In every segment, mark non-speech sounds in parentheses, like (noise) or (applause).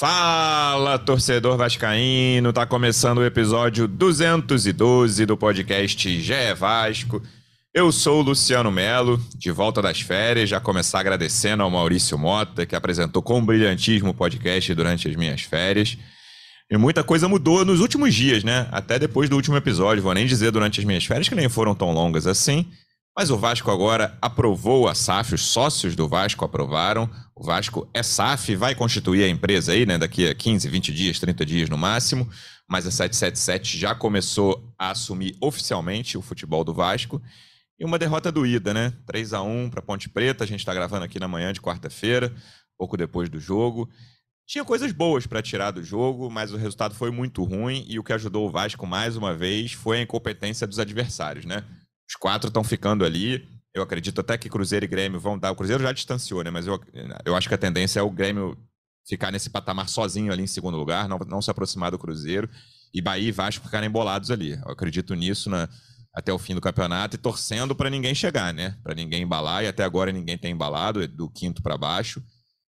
Fala, torcedor vascaíno, tá começando o episódio 212 do podcast GE Vasco. Eu sou o Luciano Melo, de volta das férias, já começar agradecendo ao Maurício Mota, que apresentou com brilhantismo o podcast durante as minhas férias. E muita coisa mudou nos últimos dias, né? Até depois do último episódio, vou nem dizer durante as minhas férias, que nem foram tão longas assim. Mas o Vasco agora aprovou a SAF, os sócios do Vasco aprovaram. O Vasco é SAF, vai constituir a empresa aí, né, daqui a 15, 20 dias, 30 dias no máximo. Mas a 777 já começou a assumir oficialmente o futebol do Vasco. E uma derrota doída, né? 3 a 1 para Ponte Preta. A gente está gravando aqui na manhã de quarta-feira, pouco depois do jogo. Tinha coisas boas para tirar do jogo, mas o resultado foi muito ruim e o que ajudou o Vasco mais uma vez foi a incompetência dos adversários, né? Os quatro estão ficando ali. Eu acredito até que Cruzeiro e Grêmio vão dar. O Cruzeiro já distanciou, né? Mas eu, eu acho que a tendência é o Grêmio ficar nesse patamar sozinho ali em segundo lugar, não, não se aproximar do Cruzeiro. E Bahia e Vasco ficarem embolados ali. Eu acredito nisso na, até o fim do campeonato e torcendo para ninguém chegar, né? Para ninguém embalar. E até agora ninguém tem embalado, é do quinto para baixo.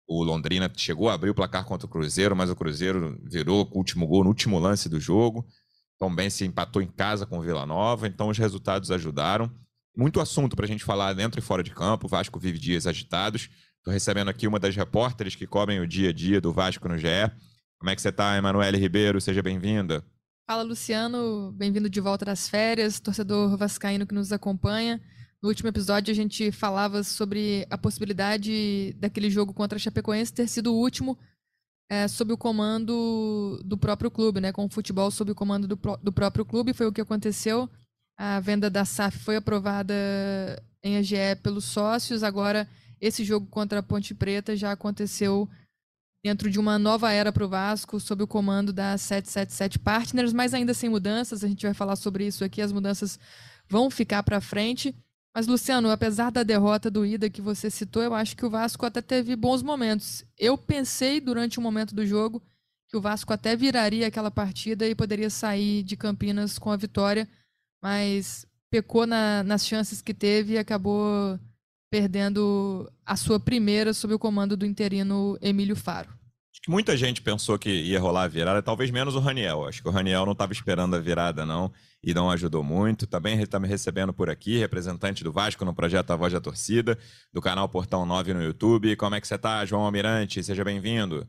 O Londrina chegou a abrir o placar contra o Cruzeiro, mas o Cruzeiro virou o último gol no último lance do jogo. Também se empatou em casa com o Vila Nova, então os resultados ajudaram. Muito assunto para a gente falar dentro e fora de campo. O Vasco vive dias agitados. Estou recebendo aqui uma das repórteres que cobrem o dia a dia do Vasco no GE. Como é que você está, Emanuele Ribeiro? Seja bem-vinda. Fala, Luciano. Bem-vindo de volta das férias, torcedor vascaíno que nos acompanha. No último episódio, a gente falava sobre a possibilidade daquele jogo contra a Chapecoense ter sido o último é, sob o comando do próprio clube, né? Com o futebol sob o comando do, do próprio clube, foi o que aconteceu. A venda da SAF foi aprovada em AGE pelos sócios. Agora, esse jogo contra a Ponte Preta já aconteceu dentro de uma nova era para o Vasco, sob o comando da 777 Partners, mas ainda sem mudanças. A gente vai falar sobre isso aqui. As mudanças vão ficar para frente. Mas, Luciano, apesar da derrota do Ida que você citou, eu acho que o Vasco até teve bons momentos. Eu pensei durante um momento do jogo que o Vasco até viraria aquela partida e poderia sair de Campinas com a vitória, mas pecou na, nas chances que teve e acabou perdendo a sua primeira sob o comando do interino Emílio Faro. Acho que muita gente pensou que ia rolar a virada, talvez menos o Raniel. Acho que o Raniel não estava esperando a virada, não e não ajudou muito. Também está me recebendo por aqui, representante do Vasco no projeto A Voz da Torcida, do canal Portão 9 no YouTube. Como é que você está, João Almirante? Seja bem-vindo.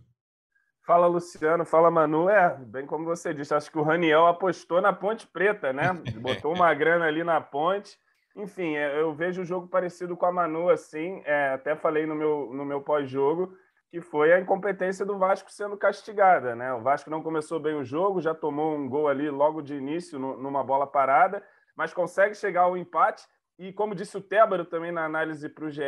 Fala, Luciano. Fala, Manu. É, bem como você disse, acho que o Raniel apostou na Ponte Preta, né? (laughs) Botou uma grana ali na ponte. Enfim, é, eu vejo o jogo parecido com a Manu, assim. É, até falei no meu, no meu pós-jogo que foi a incompetência do Vasco sendo castigada. Né? O Vasco não começou bem o jogo, já tomou um gol ali logo de início, numa bola parada, mas consegue chegar ao empate. E como disse o Tébaro também na análise para o GE,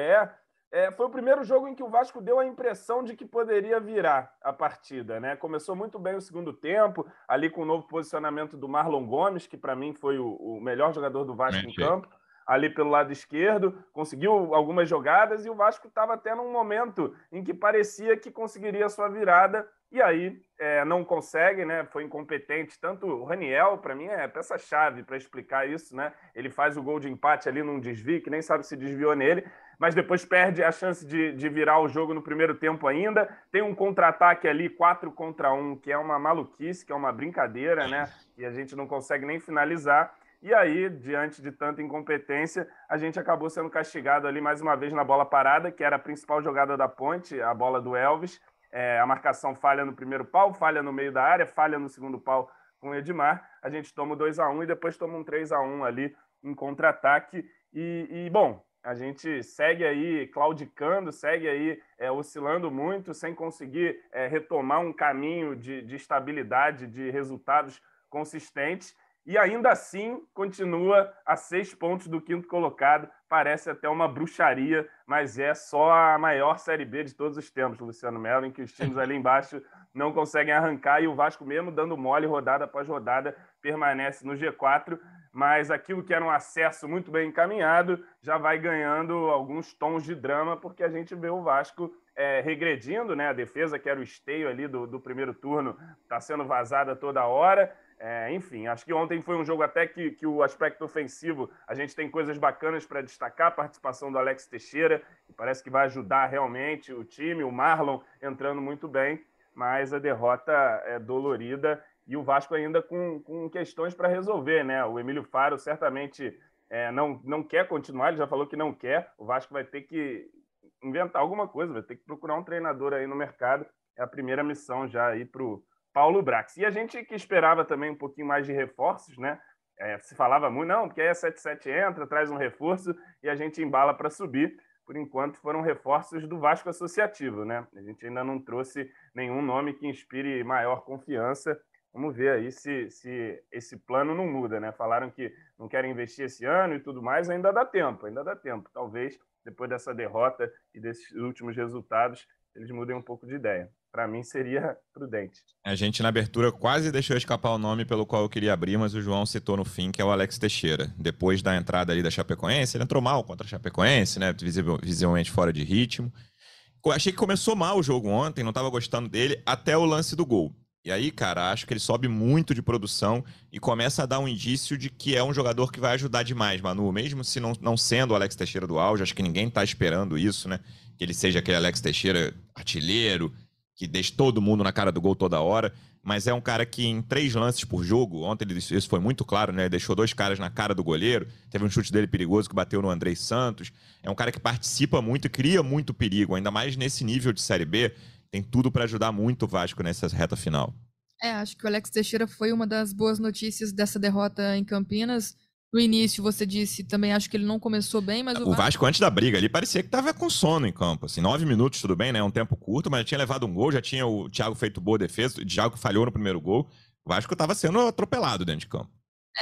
é, foi o primeiro jogo em que o Vasco deu a impressão de que poderia virar a partida. Né? Começou muito bem o segundo tempo, ali com o novo posicionamento do Marlon Gomes, que para mim foi o, o, melhor jogador do Vasco em campo ali pelo lado esquerdo, conseguiu algumas jogadas e o Vasco estava até num momento em que parecia que conseguiria a sua virada e aí é, não consegue, né? Foi incompetente. Tanto o Raniel, para mim, é peça-chave para explicar isso, né? Ele faz o gol de empate ali num desvio, que nem sabe se desviou nele, mas depois perde a chance de, de virar o jogo no primeiro tempo ainda. Tem um contra-ataque ali, 4 contra 1, que é uma maluquice, que é uma brincadeira, né? E a gente não consegue nem finalizar. E aí, diante de tanta incompetência, a gente acabou sendo castigado ali mais uma vez na bola parada, que era a principal jogada da ponte, a bola do Elvis. É, a marcação falha no primeiro pau, falha no meio da área, falha no segundo pau com o Edmar. A gente toma o 2 a 1 e depois toma um 3 a 1 ali em contra-ataque. E, e, bom, a gente segue aí claudicando, segue aí é, oscilando muito, sem conseguir é, retomar um caminho de, de estabilidade, de resultados consistentes e ainda assim continua a seis pontos do quinto colocado. Parece até uma bruxaria, mas é só a maior Série B de todos os tempos, Luciano Melo, em que os times ali embaixo não conseguem arrancar e o Vasco, mesmo dando mole rodada após rodada, permanece no G4. Mas aquilo que era um acesso muito bem encaminhado já vai ganhando alguns tons de drama, porque a gente vê o Vasco é, regredindo, né? A defesa, que era o esteio ali do, do primeiro turno, está sendo vazada toda hora. É, enfim, acho que ontem foi um jogo até que, que o aspecto ofensivo a gente tem coisas bacanas para destacar. A participação do Alex Teixeira, que parece que vai ajudar realmente o time, o Marlon entrando muito bem. mas a derrota é dolorida e o Vasco ainda com, com questões para resolver, né? O Emílio Faro certamente é, não, não quer continuar, ele já falou que não quer. O Vasco vai ter que inventar alguma coisa, vai ter que procurar um treinador aí no mercado. É a primeira missão já aí para o Paulo Brax. E a gente que esperava também um pouquinho mais de reforços, né? É, se falava muito, não, porque aí a 77 entra, traz um reforço e a gente embala para subir. Por enquanto foram reforços do Vasco Associativo, né? A gente ainda não trouxe nenhum nome que inspire maior confiança Vamos ver aí se, se esse plano não muda, né? Falaram que não querem investir esse ano e tudo mais, ainda dá tempo, ainda dá tempo. Talvez depois dessa derrota e desses últimos resultados, eles mudem um pouco de ideia. Para mim seria (laughs) prudente. A gente na abertura quase deixou escapar o nome pelo qual eu queria abrir, mas o João citou no fim, que é o Alex Teixeira. Depois da entrada ali da Chapecoense, ele entrou mal contra a Chapecoense, né? Visivelmente fora de ritmo. Achei que começou mal o jogo ontem, não estava gostando dele, até o lance do gol. E aí, cara, acho que ele sobe muito de produção e começa a dar um indício de que é um jogador que vai ajudar demais, Manu. Mesmo se não, não sendo o Alex Teixeira do auge, acho que ninguém tá esperando isso, né? Que ele seja aquele Alex Teixeira artilheiro, que deixe todo mundo na cara do gol toda hora. Mas é um cara que em três lances por jogo, ontem isso foi muito claro, né? Deixou dois caras na cara do goleiro. Teve um chute dele perigoso que bateu no Andrei Santos. É um cara que participa muito cria muito perigo, ainda mais nesse nível de Série B tem tudo para ajudar muito o Vasco nessa reta final. É, acho que o Alex Teixeira foi uma das boas notícias dessa derrota em Campinas. No início, você disse, também acho que ele não começou bem, mas o, o Vasco... Vasco... antes da briga, ali parecia que tava com sono em campo. Assim, nove minutos, tudo bem, né? Um tempo curto, mas já tinha levado um gol, já tinha o Thiago feito boa defesa, o Thiago falhou no primeiro gol. O Vasco tava sendo atropelado dentro de campo.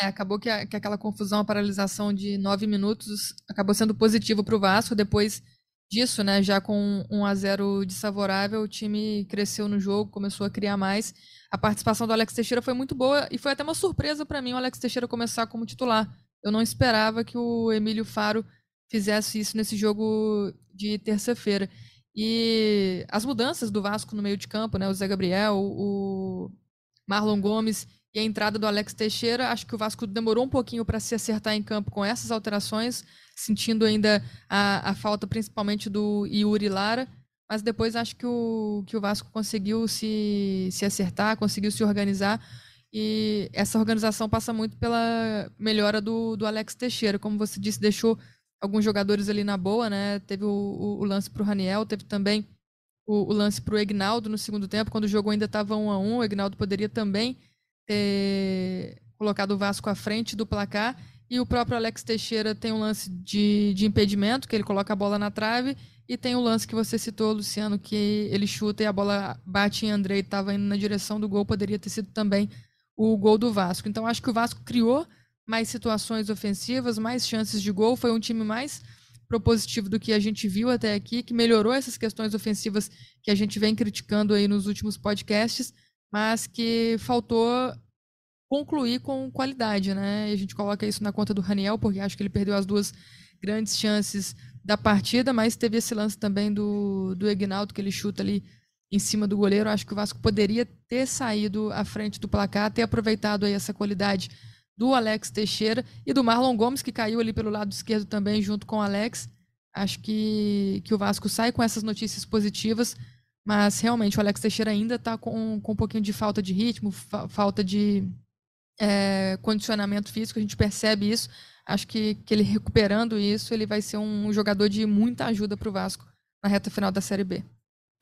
É, acabou que, a, que aquela confusão, a paralisação de nove minutos acabou sendo positivo para o Vasco. Depois disso, né? Já com 1 a 0 desfavorável, o time cresceu no jogo, começou a criar mais. A participação do Alex Teixeira foi muito boa e foi até uma surpresa para mim o Alex Teixeira começar como titular. Eu não esperava que o Emílio Faro fizesse isso nesse jogo de terça-feira. E as mudanças do Vasco no meio de campo, né? O Zé Gabriel, o Marlon Gomes e a entrada do Alex Teixeira, acho que o Vasco demorou um pouquinho para se acertar em campo com essas alterações sentindo ainda a, a falta principalmente do Yuri Lara, mas depois acho que o, que o Vasco conseguiu se, se acertar, conseguiu se organizar, e essa organização passa muito pela melhora do, do Alex Teixeira, como você disse, deixou alguns jogadores ali na boa, né? Teve o, o, lance para o Raniel, teve também o, o lance para o Egnaldo no segundo tempo, quando o jogo ainda estava um a um, o Egnaldo poderia também ter colocado o Vasco à frente do placar, e o próprio Alex Teixeira tem um lance de, de impedimento, que ele coloca a bola na trave. E tem o lance que você citou, Luciano, que ele chuta e a bola bate em Andrei, estava indo na direção do gol, poderia ter sido também o gol do Vasco. Então acho que o Vasco criou mais situações ofensivas, mais chances de gol, foi um time mais propositivo do que a gente viu até aqui, que melhorou essas questões ofensivas que a gente vem criticando aí nos últimos podcasts, mas que faltou concluir com qualidade, né? E a gente coloca isso na conta do Raniel, porque acho que ele perdeu as duas grandes chances da partida, mas teve esse lance também do, do Egnaldo, que ele chuta ali em cima do goleiro. Acho que o Vasco poderia ter saído à frente do placar, ter aproveitado aí essa qualidade do Alex Teixeira e do Marlon Gomes, que caiu ali pelo lado esquerdo também, junto com o Alex. Acho que, que o Vasco sai com essas notícias positivas, mas realmente o Alex Teixeira ainda está com, com um pouquinho de falta de ritmo, fa falta de, é, condicionamento físico, a gente percebe isso. Acho que, que ele recuperando isso, ele vai ser um jogador de muita ajuda para o Vasco na reta final da Série B.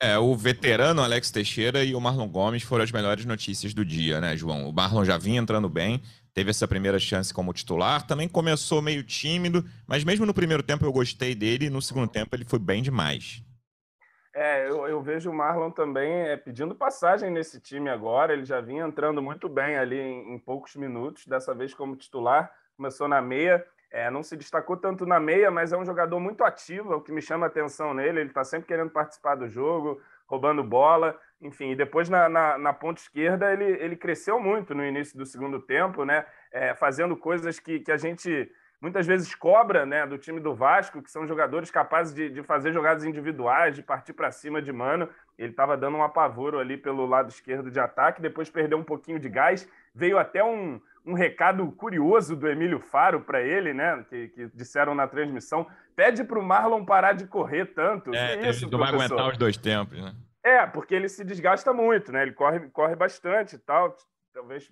É, o veterano Alex Teixeira e o Marlon Gomes foram as melhores notícias do dia, né, João? O Marlon já vinha entrando bem, teve essa primeira chance como titular, também começou meio tímido, mas mesmo no primeiro tempo eu gostei dele, e no segundo tempo ele foi bem demais. É, eu, eu, vejo o Marlon também é, pedindo passagem nesse time agora. Ele já vinha entrando muito bem ali em, em poucos minutos, dessa vez como titular. Começou na meia, é, não se destacou tanto na meia, mas é um jogador muito ativo, é o que me chama a atenção nele. Ele está sempre querendo participar do jogo, roubando bola, enfim. E depois na, na, na ponta esquerda ele, ele cresceu muito no início do segundo tempo, né? É, fazendo coisas que, que a gente muitas vezes cobra né, do time do Vasco, que são jogadores capazes de, de fazer jogadas individuais, de partir para cima de mano. Ele estava dando um apavoro ali pelo lado esquerdo de ataque, depois perdeu um pouquinho de gás. Veio até um, um recado curioso do Emílio Faro para ele, né? Que, que, disseram na transmissão: pede para o Marlon parar de correr tanto. É, que isso, não vai aguentar os dois tempos, né? É, porque ele se desgasta muito, né? Ele corre, corre bastante e tal. Talvez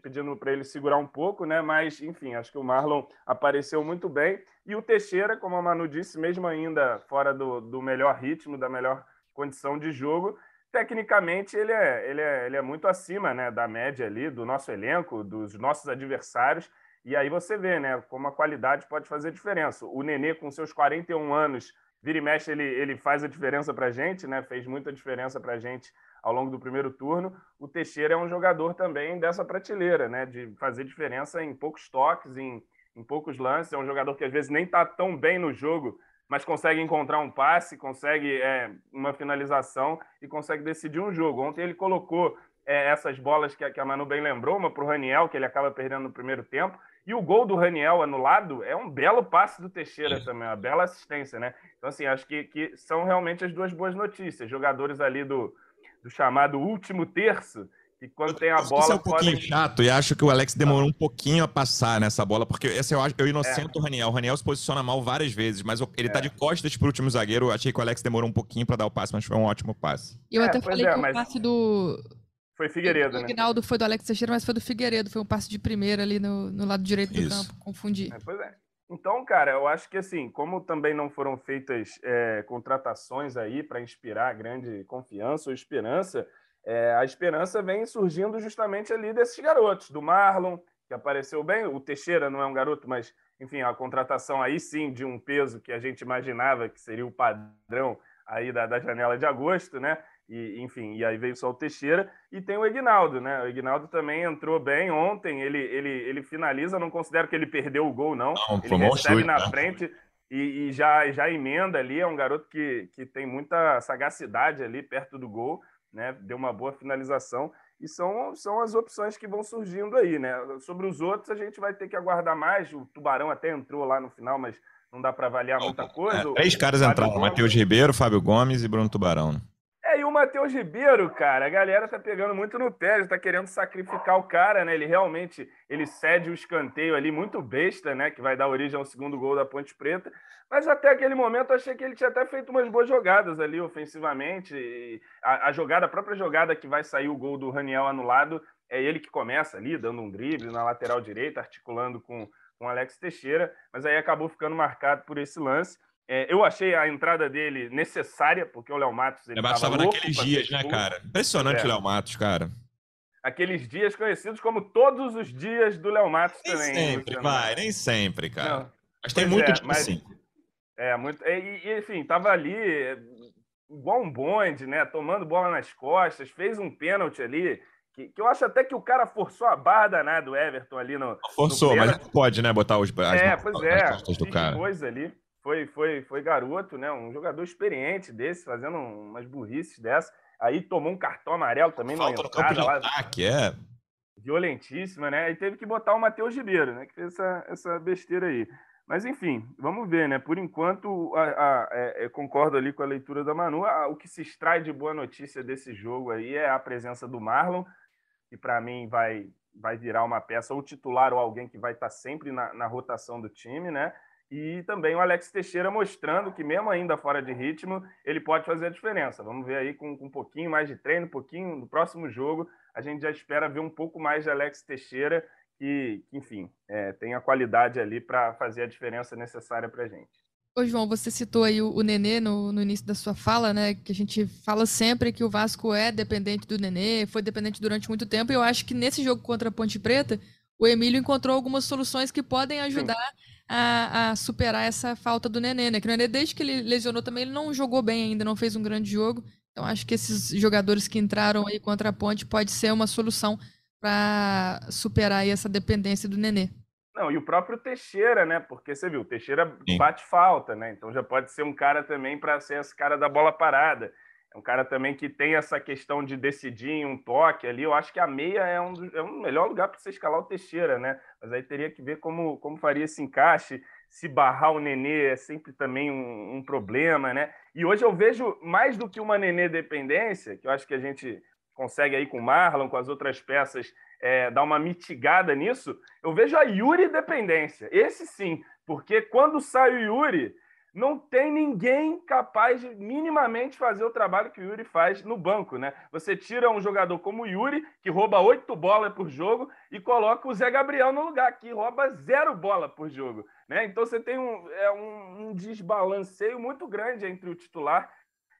pedindo para ele segurar um pouco, né? Mas, enfim, acho que o Marlon apareceu muito bem. E o Teixeira, como a Manu disse, mesmo ainda fora do, do melhor ritmo, da melhor condição de jogo, tecnicamente ele é, ele é, ele é muito acima né, da média ali, do nosso elenco, dos nossos adversários. E aí você vê né, como a qualidade pode fazer diferença. O Nenê, com seus 41 anos, vira e mexe, ele, ele faz a diferença para a gente, né? Fez muita diferença para a gente ao longo do primeiro turno. O Teixeira é um jogador também dessa prateleira, né? De fazer diferença em poucos toques, em, em poucos lances. É um jogador que às vezes nem está tão bem no jogo, mas consegue encontrar um passe, consegue é, uma finalização e consegue decidir um jogo. Ontem ele colocou é, essas bolas que a, que a Manu bem lembrou, uma para o Raniel, que ele acaba perdendo no primeiro tempo, e o gol do Raniel anulado é um belo passe do Teixeira Sim. também, uma bela assistência, né? Então, assim, acho que, que são realmente as duas boas notícias. Jogadores ali do, do chamado último terço, que quando tem a bola. Isso é um pouquinho podem... chato e acho que o Alex demorou um pouquinho a passar nessa bola, porque esse eu, acho, eu inocento é. o Raniel. O Raniel se posiciona mal várias vezes, mas ele tá é. tá de costas pro último zagueiro. Eu achei que o Alex demorou um pouquinho para dar o passe, mas foi um ótimo passe. Eu é, até falei é, que mas... o passe do, foi Figueiredo, né? O Aguinaldo foi do Alex Teixeira, mas foi do Figueiredo. Foi um passe de primeira ali no, no lado direito do Isso. campo. Confundi. É, pois é. Então, cara, eu acho que assim, como também não foram feitas é, contratações aí para inspirar grande confiança ou esperança, é, a esperança vem surgindo justamente ali desses garotos, do Marlon, que apareceu bem, o Teixeira não é um garoto, mas enfim, a contratação aí sim de um peso que a gente imaginava que seria o padrão aí da, da janela de agosto, né? E, enfim, e aí veio só o Teixeira e tem o Egnaldo, né? O Egnaldo também entrou bem ontem, ele, ele, ele finaliza, não considero que ele perdeu o gol, não. não ele recebe chute, na né? frente e, e, já, já emenda ali, é um garoto que, que tem muita sagacidade ali perto do gol, né? Deu uma boa finalização e são, são as opções que vão surgindo aí, né? Sobre os outros a gente vai ter que aguardar mais, o Tubarão até entrou lá no final, mas não dá para avaliar muita coisa. É, três caras entraram, Matheus Ribeiro, Fábio Gomes e Bruno Tubarão. Matheus Ribeiro, cara, a galera tá pegando muito no pé, tá querendo sacrificar o cara, né? Ele realmente ele cede o escanteio ali, muito besta, né? Que vai dar origem ao segundo gol da Ponte Preta. Mas até aquele momento achei que ele tinha até feito umas boas jogadas ali ofensivamente. A, a, jogada, a própria jogada que vai sair o gol do Raniel anulado, é ele que começa ali, dando um drible na lateral direita, articulando com, com Alex Teixeira, mas aí acabou ficando marcado por esse lance. É, eu achei a entrada dele necessária, porque o Léo Matos. Ele estava naqueles dias, né, cara? Impressionante é. o Léo Matos, cara. Aqueles dias conhecidos como todos os dias do Léo Matos nem também. Sempre, vai, nem sempre, cara. Não. Mas tem muito é, mas, assim. É, muito. E, e, enfim, tava ali igual um bonde, né? Tomando bola nas costas, fez um pênalti ali. Que, que, eu acho até que o cara forçou a barra danada do Everton ali no. Forçou, no mas pode, né? Botar os braços é, pois é, do cara. Coisa ali foi, foi, foi garoto, né? Um jogador experiente desse, fazendo umas burrices dessa. Aí tomou um cartão amarelo também Falta no campo de lá. Ataque, é. Violentíssima, né? E teve que botar o Matheus Ribeiro, né? Que fez essa, essa besteira aí. Mas, enfim, vamos ver, né? Por enquanto, a, a, é, concordo ali com a leitura da Manu. A, o que se extrai de boa notícia desse jogo aí é a presença do Marlon, que para mim vai, vai virar uma peça ou titular ou alguém que vai estar sempre na, na rotação do time, né? E também o Alex Teixeira mostrando que, mesmo ainda fora de ritmo, ele pode fazer a diferença. Vamos ver aí com, com um pouquinho mais de treino, um pouquinho no próximo jogo. A gente já espera ver um pouco mais de Alex Teixeira, que, que enfim, é, tem a qualidade ali para fazer a diferença necessária para a gente. Ô, João, você citou aí o, o Nenê no, no, início da sua fala, né? Que a gente fala sempre que o Vasco é dependente do Nenê, foi dependente durante muito tempo. E eu acho que nesse jogo contra a Ponte Preta, o Emílio encontrou algumas soluções que podem ajudar Sim a, a, superar essa falta do Nenê, né? Que o Nenê, desde que ele lesionou também, ele não jogou bem ainda, não fez um grande jogo. Então acho que esses jogadores que entraram aí contra a Ponte pode ser uma solução para superar essa dependência do Nenê. Não, e o próprio Teixeira, né? Porque você viu, o Teixeira bate falta, né? Então já pode ser um cara também para ser esse cara da bola parada. É um cara também que tem essa questão de decidir em um toque ali. Eu acho que a meia é um, é um melhor lugar para você escalar o Teixeira, né? Mas aí teria que ver como, como faria esse encaixe. Se barrar o Nenê é sempre também um, um problema, né? E hoje eu vejo mais do que uma Nenê dependência, que eu acho que a gente consegue aí com o Marlon, com as outras peças, é, dar uma mitigada nisso. Eu vejo a Yuri dependência. Esse sim, porque quando sai o Yuri, não tem ninguém capaz de minimamente fazer o trabalho que o Yuri faz no banco, né? Você tira um jogador como o Yuri, que rouba oito bolas por jogo, e coloca o Zé Gabriel no lugar, que rouba zero bola por jogo, né? Então você tem um, é um, um desbalanceio muito grande entre o titular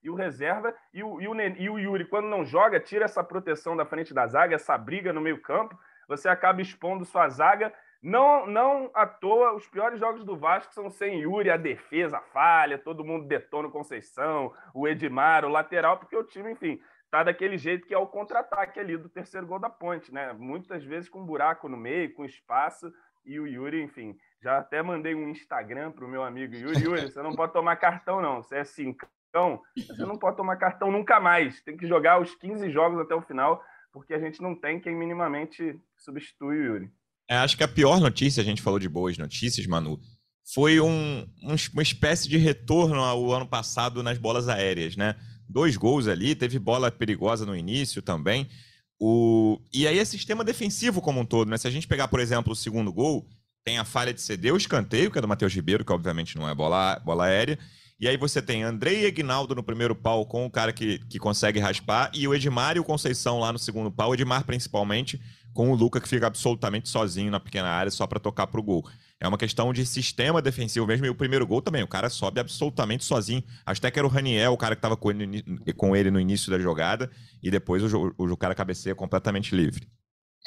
e o reserva, e o, e o, e o Yuri, quando não joga, tira essa proteção da frente da zaga, essa briga no meio campo, você acaba expondo sua zaga não, não à toa, os piores jogos do Vasco são sem Yuri, a defesa falha, todo mundo detona o Conceição, o Edmar, o lateral, porque o time, enfim, tá daquele jeito que é o contra-ataque ali do terceiro gol da ponte, né? Muitas vezes com um buraco no meio, com espaço, e o Yuri, enfim, já até mandei um Instagram pro meu amigo Yuri, Yuri, você não pode tomar cartão não, você é cincão, você não pode tomar cartão nunca mais, tem que jogar os 15 jogos até o final, porque a gente não tem quem minimamente substitui o Yuri. É, acho que a pior notícia, a gente falou de boas notícias, Manu, foi um, um, uma espécie de retorno ao ano passado nas bolas aéreas, né? Dois gols ali, teve bola perigosa no início também. O... E aí é sistema defensivo como um todo, né? Se a gente pegar, por exemplo, o segundo gol, tem a falha de ceder o escanteio, que é do Matheus Ribeiro, que obviamente não é bola, bola aérea. E aí você tem Andrei e Egnaldo no primeiro pau com o cara que, que consegue raspar, e o Edmar e o Conceição lá no segundo pau, o Edmar principalmente, com o Luca que fica absolutamente sozinho na pequena área só para tocar para o gol. É uma questão de sistema defensivo mesmo. E o primeiro gol também, o cara sobe absolutamente sozinho. Até que era o Raniel, o cara que estava com, ele no início da jogada, e depois o, o, o cara cabeceia completamente livre.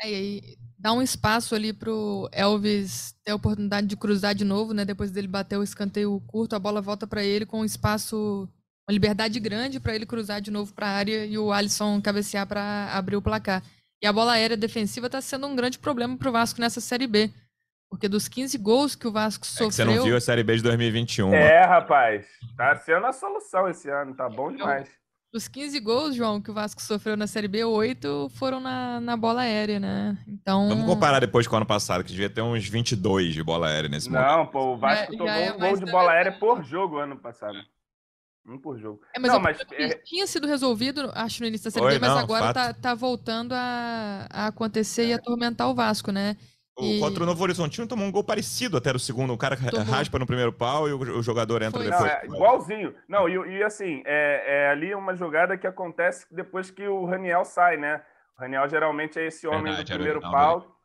É, e aí dá um espaço ali pro Elvis ter a oportunidade de cruzar de novo, né? Depois dele bater o escanteio curto, a bola volta para ele com um espaço, uma liberdade grande para ele cruzar de novo para a área e o Alisson cabecear para abrir o placar. E a bola aérea defensiva está sendo um grande problema para o Vasco nessa Série B. Porque dos 15 gols que o Vasco sofreu. É você não viu a Série B de 2021. É, rapaz. Tá sendo a solução esse ano. Tá bom demais. Dos 15 gols, João, que o Vasco sofreu na Série B, oito foram na, na bola aérea, né? Então. Vamos comparar depois com o ano passado, que devia ter uns 22 de bola aérea nesse momento. Não, pô, o Vasco é, tomou é um gol de bola aérea por jogo ano passado. Um por jogo. É, mas, não, mas é... tinha sido resolvido, acho, no início da Série B, mas não, agora tá, tá, voltando a, a acontecer é. e atormentar o Vasco, né? E... Contra o Novo Horizontino tomou um gol parecido até o segundo. O cara tomou. raspa no primeiro pau e o, o jogador entra Foi. depois. Não, é igualzinho. Não, e, e assim, é, é, ali uma jogada que acontece depois que o Raniel sai, né? O Raniel geralmente é esse homem Verdade, do primeiro pau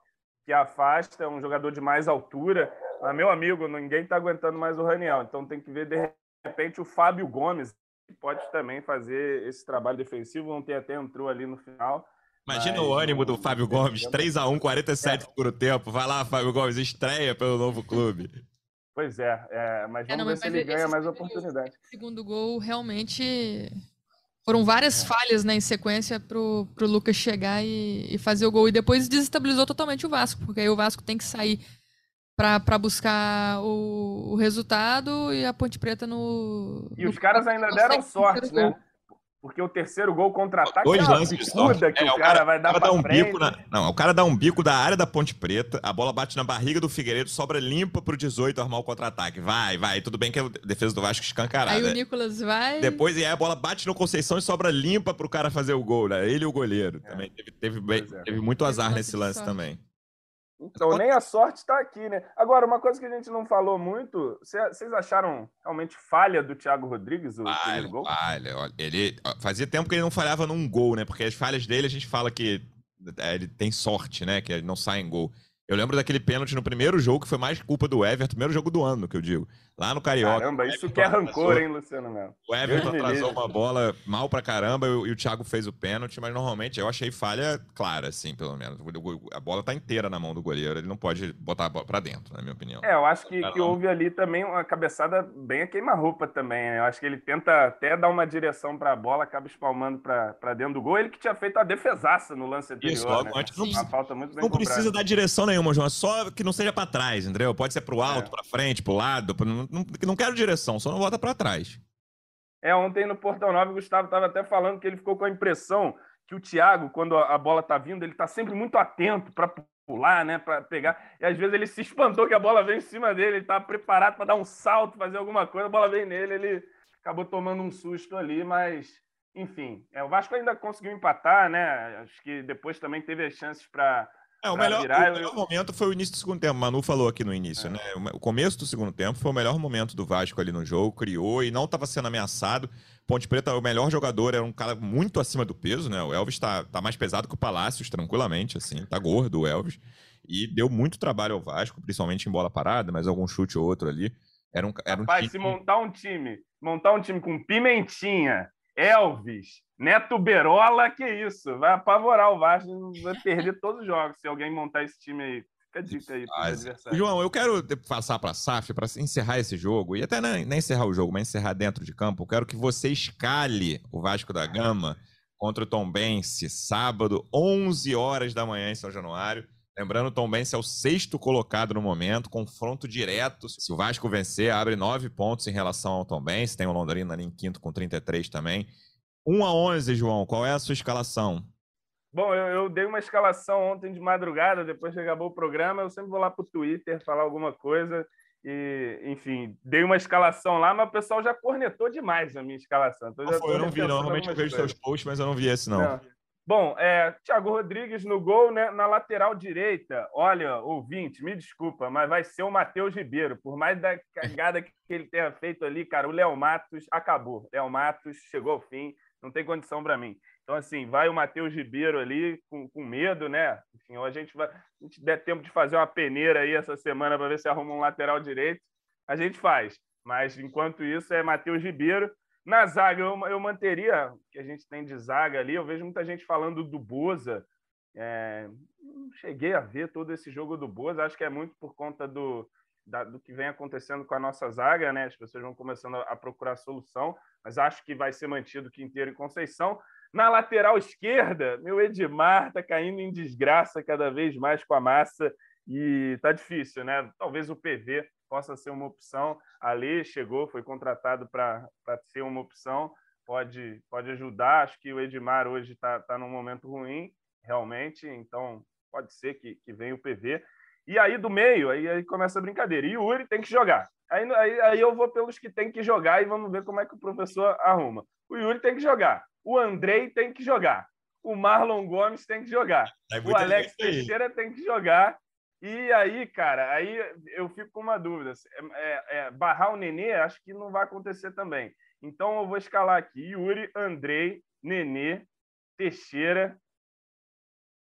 que afasta, é um jogador de mais altura. Mas, meu amigo, ninguém tá aguentando mais o Raniel. Então tem que ver de repente o Fábio Gomes pode também fazer esse trabalho defensivo. Ontem até entrou ali no final. Imagina mas, o ânimo do Fábio Gomes, 3x1, 47 é. por tempo. Vai lá, Fábio Gomes, estreia pelo novo clube. Pois é, é mas vamos é, não, ver se ele ganha mais oportunidade. segundo gol, realmente foram várias é. falhas né, em sequência pro, pro Lucas chegar e, e, fazer o gol. E depois desestabilizou totalmente o Vasco, porque aí o Vasco tem que sair para buscar o, o, resultado e a Ponte Preta no. E no... os caras ainda deram sorte, né? Porque o terceiro gol contra-ataque Dois é lances de sorte. que é, o, cara, cara, vai dar cara um frente. bico na, Não, o cara dá um bico da área da Ponte Preta, a bola bate na barriga do Figueiredo, sobra limpa pro 18 armar o contra-ataque. Vai, vai. Tudo bem que é a defesa do Vasco escancarada. Aí o Nicolas vai... Depois e aí a bola bate no Conceição e sobra limpa pro cara fazer o gol, né? Ele e o goleiro. É. Também teve, teve, bem, é. teve muito azar nesse lance sorte. também. Então, nem a sorte está aqui, né? Agora, uma coisa que a gente não falou muito, vocês acharam realmente falha do Thiago Rodrigues o falha, primeiro gol? Falha, olha, ele fazia tempo que ele não falhava num gol, né? Porque as falhas dele a gente fala que é, ele tem sorte, né? Que ele não sai em gol. Eu lembro daquele pênalti no primeiro jogo que foi mais culpa do Everton, primeiro jogo do ano, que eu digo. Lá no Carioca. Caramba, isso que é rancor, hein, Luciano Melo? O Everton atrasou uma bola mal pra caramba e, e o Thiago fez o pênalti, mas normalmente eu achei falha clara, assim, pelo menos. A bola tá inteira na mão do goleiro, ele não pode botar a bola pra dentro, na minha opinião. É, eu acho que, que houve ali também uma cabeçada bem a queima-roupa também. Né? Eu acho que ele tenta até dar uma direção pra bola, acaba espalmando pra, pra dentro do gol. Ele que tinha feito a defesaça no lance anterior. Isso, logo né? antes não, precisa, falta muito bem não precisa dar direção nenhuma, João. É só que não seja pra trás, entendeu? Pode ser pro alto, é. pra frente, pro lado. Não, não quero direção, só não volta para trás. É, ontem no Portão 9 o Gustavo estava até falando que ele ficou com a impressão que o Thiago, quando a bola tá vindo, ele tá sempre muito atento para pular, né, para pegar. E às vezes ele se espantou que a bola veio em cima dele, ele estava preparado para dar um salto, fazer alguma coisa, a bola veio nele, ele acabou tomando um susto ali, mas enfim, é, o Vasco ainda conseguiu empatar, né? Acho que depois também teve as chances para É, o melhor, virar, o melhor eu... momento foi o início do segundo tempo. Manu falou aqui no início, é. né? O começo do segundo tempo foi o melhor momento do Vasco ali no jogo, criou e não estava sendo ameaçado. Ponte Preta, o melhor jogador, era um cara muito acima do peso, né? O Elvis está tá mais pesado que o Palácios, tranquilamente, assim. Tá gordo o Elvis. E deu muito trabalho ao Vasco, principalmente em bola parada, mas algum chute ou outro ali. Era um, era um Rapaz, time... se montar um time, montar um time com Pimentinha, Elvis, Neto Berola, que isso, vai apavorar o Vasco, vai perder todos os jogos se alguém montar esse time aí. Fica a dica aí para João, eu quero passar para a SAF para encerrar esse jogo, e até nem, encerrar o jogo, mas encerrar dentro de campo. Eu quero que você escale o Vasco da Gama contra o Tom Bense, sábado, 11 horas da manhã em São Januário. Lembrando, o Tom Bense é o sexto colocado no momento, confronto direto. Se o Vasco vencer, abre nove pontos em relação ao Tom Bense. Tem o Londrina ali em quinto com 33 também. 1 a 11, João, qual é a sua escalação? Bom, eu, eu, dei uma escalação ontem de madrugada, depois que acabou o programa, eu sempre vou lá para o Twitter falar alguma coisa. E, enfim, dei uma escalação lá, mas o pessoal já cornetou demais a minha escalação. Então, eu não vi, não. Normalmente eu vejo seus posts, mas eu não vi esse, não. não. Bom, é, Thiago Rodrigues no gol, né, na lateral direita. Olha, ouvinte, me desculpa, mas vai ser o Matheus Ribeiro. Por mais da cagada que ele tenha feito ali, cara, o Léo Matos acabou. Léo Matos chegou ao fim não tem condição para mim. Então, assim, vai o Matheus Ribeiro ali com, com medo, né? Enfim, a gente vai. A gente der tempo de fazer uma peneira aí essa semana para ver se arruma um lateral direito, a gente faz. Mas enquanto isso, é Matheus Ribeiro. Na zaga, eu, eu manteria que a gente tem de zaga ali. Eu vejo muita gente falando do Boza. É, não cheguei a ver todo esse jogo do Boza. Acho que é muito por conta do, da, do que vem acontecendo com a nossa zaga, né? As pessoas vão começando a, a procurar solução, mas acho que vai ser mantido Quinteiro e Conceição. Na lateral esquerda, meu Edmar está caindo em desgraça cada vez mais com a massa e tá difícil, né? Talvez o PV possa ser uma opção. Ali chegou, foi contratado para ser uma opção, pode, pode ajudar. Acho que o Edmar hoje está tá num momento ruim, realmente, então pode ser que, que venha o PV. E aí, do meio, aí, aí começa a brincadeira. E Yuri tem que jogar. Aí, aí, aí eu vou pelos que tem que jogar e vamos ver como é que o professor arruma. O Yuri tem que jogar. O Andrei tem que jogar. O Marlon Gomes tem que jogar. O Alex Teixeira tem que jogar. E aí, cara, aí eu fico com uma dúvida. É, é, é, barrar o Nenê, acho que não vai acontecer também. Então eu vou escalar aqui: Yuri, Andrei, Nenê, Teixeira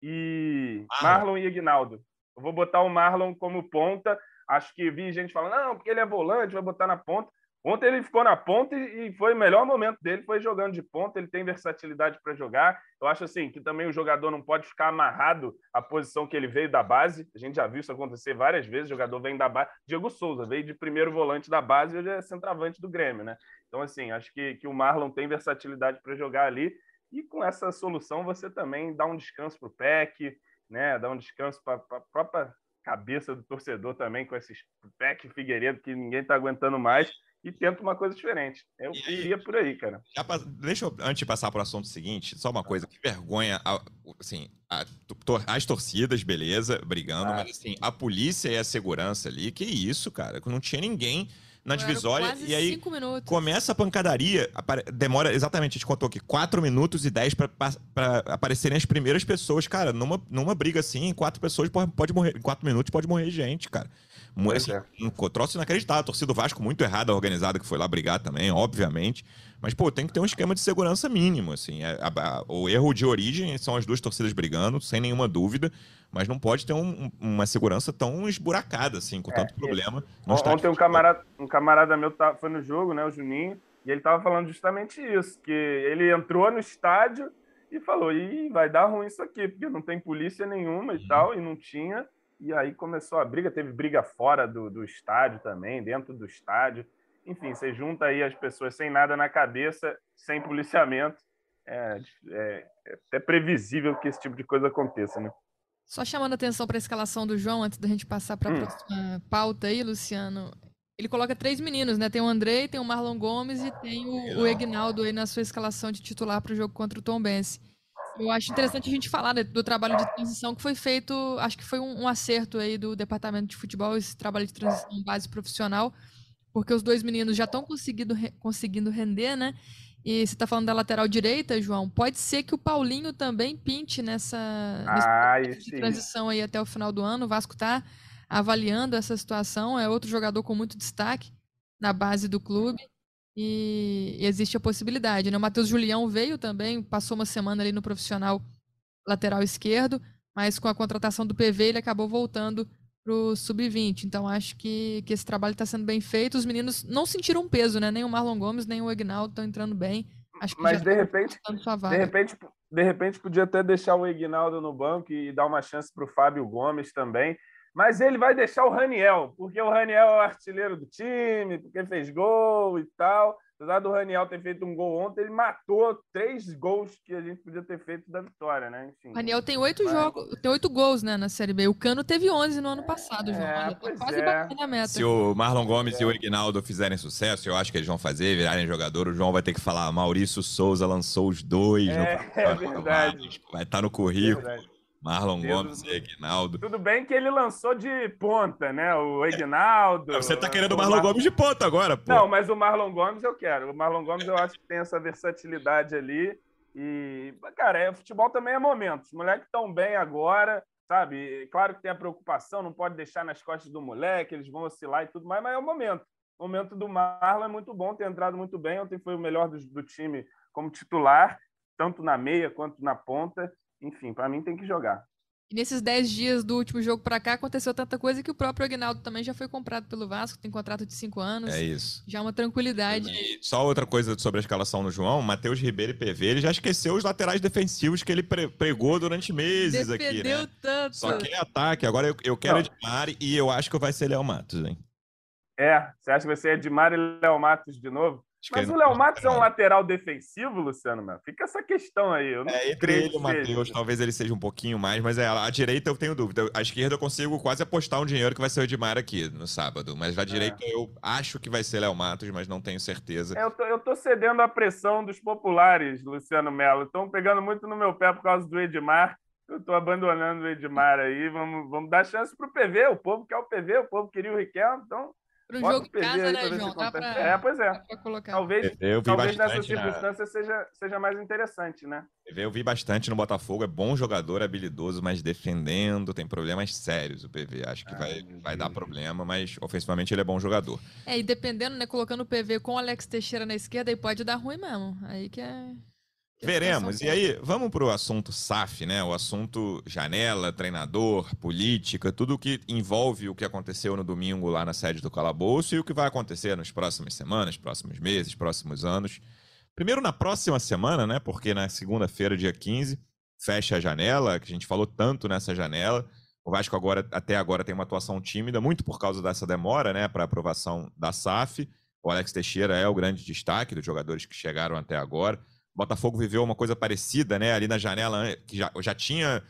e Marlon e Aguinaldo. Eu vou botar o Marlon como ponta. Acho que vi gente falando, não, porque ele é volante, vai botar na ponta. Ontem ele ficou na ponta e foi o melhor momento dele, foi jogando de ponta, ele tem versatilidade para jogar. Eu acho assim que também o jogador não pode ficar amarrado à posição que ele veio da base. A gente já viu isso acontecer várias vezes, o jogador vem da base. Diego Souza veio de primeiro volante da base e hoje é centroavante do Grêmio, né? Então, assim, acho que, que o Marlon tem versatilidade para jogar ali. E com essa solução você também dá um descanso para o PEC, né? Dar um descanso para a própria cabeça do torcedor também, com esses Peck Figueiredo que ninguém está aguentando mais, e tenta uma coisa diferente. Eu iria por aí, cara. deixa eu, antes de passar para o assunto seguinte, só uma coisa, que vergonha, assim, a, as torcidas, beleza, brigando, ah. mas assim, a polícia e a segurança ali, que isso, cara, não tinha ninguém na divisória. E aí começa a pancadaria. Demora exatamente, a gente contou aqui, 4 minutos e 10 para aparecerem as primeiras pessoas. Cara, numa, numa briga assim, em quatro pessoas pode, pode morrer. Em quatro minutos pode morrer gente, cara. Assim, é. um troço inacreditável. A torcida do Vasco muito errada, organizada, que foi lá brigar também, obviamente. Mas, pô, tem que ter um esquema de segurança mínimo, assim. É, a, a, o erro de origem são as duas torcidas brigando, sem nenhuma dúvida. Mas não pode ter um, uma segurança tão esburacada, assim, com é, tanto problema. Ontem um camarada, um camarada meu tá, foi no jogo, né, o Juninho, e ele tava falando justamente isso, que ele entrou no estádio e falou, Ih, vai dar ruim isso aqui, porque não tem polícia nenhuma e uhum. tal, e não tinha. E aí começou a briga, teve briga fora do, do estádio também, dentro do estádio. Enfim, você junta aí as pessoas sem nada na cabeça, sem policiamento. É, é, é até previsível que esse tipo de coisa aconteça, né? Só chamando atenção para a escalação do João, antes da gente passar para a hum. próxima pauta aí, Luciano. Ele coloca três meninos, né? Tem o Andrei, tem o Marlon Gomes e tem o, o Egnaldo aí na sua escalação de titular para o jogo contra o Tom Benz. Eu acho interessante a gente falar né, do trabalho de transição que foi feito, acho que foi um, um, acerto aí do departamento de futebol, esse trabalho de transição base profissional, porque os dois meninos já estão conseguindo, conseguindo render, né? E você está falando da lateral direita, João. Pode ser que o Paulinho também pinte nessa, ah, nessa transição aí até o final do ano. O Vasco está avaliando essa situação. É outro jogador com muito destaque na base do clube. E, e existe a possibilidade. Né? O Matheus Julião veio também, passou uma semana ali no profissional lateral esquerdo, mas com a contratação do PV ele acabou voltando para o sub-20. Então acho que, que esse trabalho está sendo bem feito. Os meninos não sentiram peso, né? Nem o Marlon Gomes, nem o Agnaldo estão entrando bem. Acho que Mas de repente, de repente, de repente podia até deixar o Agnaldo no banco e dar uma chance para o Fábio Gomes também. Mas ele vai deixar o Raniel, porque o Raniel é o artilheiro do time, porque fez gol e tal. Apesar do Raniel ter feito um gol ontem, ele matou três gols que a gente podia ter feito da vitória, né? Enfim. O Raniel tem oito Mas... jogos, tem oito gols, né, na Série B. O Cano teve onze no ano passado, João. É, quase é. batendo a meta. Se o Marlon Gomes é. e o Ignaldo fizerem sucesso, eu acho que eles vão fazer, virarem jogador, o João vai ter que falar, Maurício Souza lançou os dois. É, no... é verdade. Vai estar no currículo. É Marlon Deus Gomes e Aguinaldo. Tudo bem que ele lançou de ponta, né? O Aguinaldo. É, você tá querendo o Marlon Gomes de ponta agora, pô. Não, mas o Marlon Gomes eu quero. O Marlon Gomes eu acho que tem essa versatilidade ali. E, cara, é, futebol também é momento. Os moleques estão bem agora, sabe? Claro que tem a preocupação, não pode deixar nas costas do moleque, eles vão oscilar e tudo mais, mas é o momento. O momento do Marlon é muito bom, tem entrado muito bem. Ontem foi o melhor do, do time como titular, tanto na meia quanto na ponta enfim, para mim tem que jogar. E nesses 10 dias do último jogo para cá aconteceu tanta coisa que o próprio Agnaldo também já foi comprado pelo Vasco, tem contrato de 5 anos. É isso. Já uma tranquilidade. E só outra coisa sobre a escalação no João, Matheus Ribeiro e PV, ele já esqueceu os laterais defensivos que ele pregou durante meses Defendeu aqui, né? tanto. Só que é ataque, agora eu, eu quero Edmar e eu acho que vai ser Léo Matos, hein? É, você acha que vai ser Edmar e Léo Matos de novo? Mas o Léo Matos é um lateral defensivo, Luciano Melo? Fica essa questão aí. Eu não é, entre ele e o Matheus, talvez ele seja um pouquinho mais, mas é, a direita eu tenho dúvida. A esquerda eu consigo quase apostar um dinheiro que vai ser o Edmar aqui no sábado. Mas a é. direita eu acho que vai ser Léo Matos, mas não tenho certeza. É, eu tô, eu tô cedendo à pressão dos populares, Luciano Melo. Estão pegando muito no meu pé por causa do Edmar. Eu tô abandonando o Edmar aí. Vamos, vamos dar chance pro PV. O povo quer o PV, o povo queria o Riquelme, então para um jogo em casa, né, João? Dá pra, é, pois é. Talvez, eu vi talvez nessa circunstância na... seja, seja mais interessante, né? Eu vi bastante no Botafogo, é bom jogador, habilidoso, mas defendendo, tem problemas sérios o PV. Acho que ah, vai, vai dar problema, mas ofensivamente ele é bom jogador. É, e dependendo, né, colocando o PV com o Alex Teixeira na esquerda, aí pode dar ruim mesmo. Aí que é. Veremos. E aí, vamos para o assunto SAF, né? O assunto janela, treinador, política, tudo que envolve o que aconteceu no domingo lá na sede do Calabouço e o que vai acontecer nas próximas semanas, próximos meses, próximos anos. Primeiro na próxima semana, né? Porque na segunda-feira, dia 15, fecha a janela, que a gente falou tanto nessa janela. O Vasco agora, até agora tem uma atuação tímida, muito por causa dessa demora, né, para aprovação da SAF. O Alex Teixeira é o grande destaque dos jogadores que chegaram até agora. Botafogo viveu uma coisa parecida, né? Ali na janela, que já, já tinha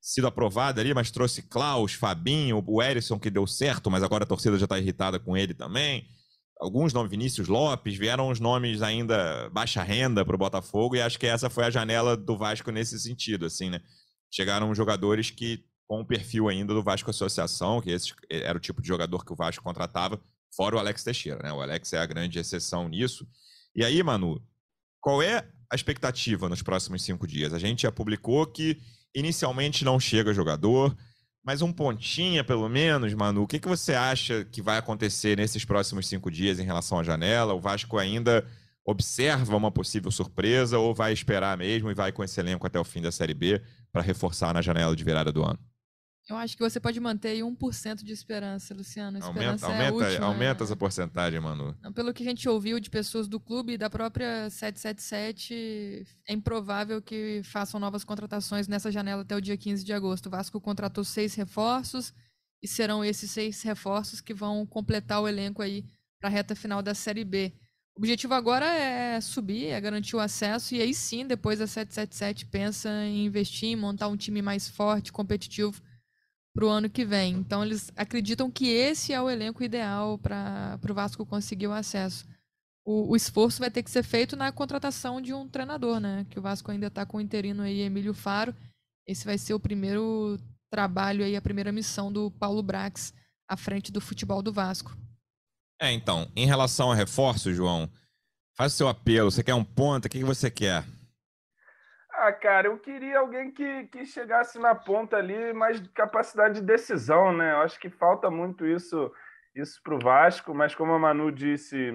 sido aprovada ali, mas trouxe Klaus, Fabinho, o Erisson, que deu certo, mas agora a torcida já está irritada com ele também. Alguns nomes, Vinícius Lopes, vieram os nomes ainda baixa renda para o Botafogo, e acho que essa foi a janela do Vasco nesse sentido, assim, né? Chegaram jogadores que, com o perfil ainda do Vasco Associação, que esse era o tipo de jogador que o Vasco contratava, fora o Alex Teixeira, né? O Alex é a grande exceção nisso. E aí, Manu, qual é a expectativa nos próximos cinco dias? A gente já publicou que inicialmente não chega jogador, mas um pontinha pelo menos, Manu. O que, que você acha que vai acontecer nesses próximos cinco dias em relação à janela? O Vasco ainda observa uma possível surpresa ou vai esperar mesmo e vai com esse elenco até o fim da Série B para reforçar na janela de virada do ano? Eu acho que você pode manter aí 1% de esperança, Luciano. Esperança aumenta, é aumenta, última, aumenta né? essa porcentagem, Manu. Pelo que a gente ouviu de pessoas do clube e da própria 777, é improvável que façam novas contratações nessa janela até o dia 15 de agosto. O Vasco contratou seis reforços e serão esses seis reforços que vão completar o elenco aí para a reta final da Série B. O objetivo agora é subir, é garantir o acesso, e aí sim, depois a 777 pensa em investir, em montar um time mais forte, competitivo para o ano que vem. Então, eles acreditam que esse é o elenco ideal para o Vasco conseguir o acesso. O, o, esforço vai ter que ser feito na contratação de um treinador, né? Que o Vasco ainda está com o interino aí, Emílio Faro. Esse vai ser o primeiro trabalho aí, a primeira missão do Paulo Brax à frente do futebol do Vasco. É, então, em relação a reforço, João, Faz o seu apelo. Você quer um ponta? O que, que você quer? Ah, cara, eu queria alguém que, que chegasse na ponta ali, mais capacidade de decisão, né? Eu acho que falta muito isso isso para o Vasco, mas como a Manu disse,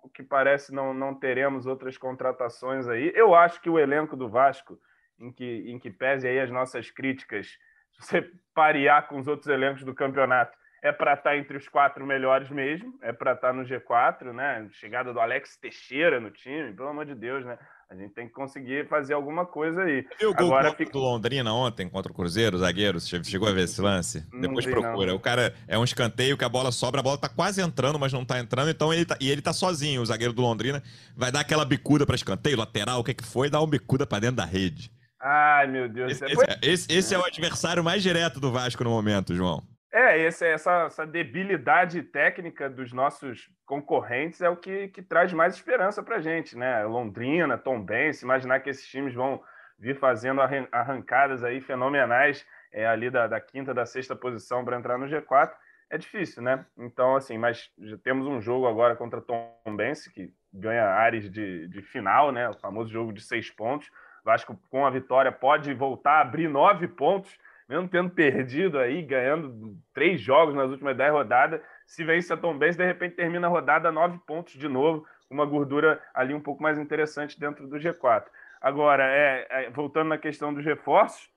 o que parece não, não teremos outras contratações aí. Eu acho que o elenco do Vasco, em que, em que pese aí as nossas críticas, se (laughs) você parear com os outros elencos do campeonato, é para estar tá entre os quatro melhores mesmo, é para estar tá no G4, né? Chegada do Alex Teixeira no time, pelo amor de Deus, né? A gente tem que conseguir fazer alguma coisa aí. Viu o gol Agora, fica... do Londrina ontem contra o Cruzeiro, o zagueiro? Você chegou a ver esse lance? Não Depois vi, procura. Não. O cara é um escanteio que a bola sobra, a bola tá quase entrando, mas não tá entrando, então ele tá, e ele tá sozinho, o zagueiro do Londrina. Vai dar aquela bicuda para escanteio, lateral, o que que foi? Dá uma bicuda para dentro da rede. Ai, meu Deus. Esse, esse, esse, esse é o adversário mais direto do Vasco no momento, João. É, esse, essa, essa debilidade técnica dos nossos concorrentes é o que, que traz mais esperança para a gente, né? Londrina, Tom Benz, imaginar que esses times vão vir fazendo arrancadas aí fenomenais é, ali da, da quinta, da sexta posição para entrar no G4, é difícil, né? Então, assim, mas já temos um jogo agora contra Tom Benz, que ganha áreas de, de final, né? O famoso jogo de seis pontos. Vasco, com a vitória, pode voltar a abrir nove pontos mesmo tendo perdido aí, ganhando três jogos nas últimas dez rodadas, se vence a Tom Benz, de repente termina a rodada nove pontos de novo, uma gordura ali um pouco mais interessante dentro do G4. Agora, é, é voltando na questão dos reforços,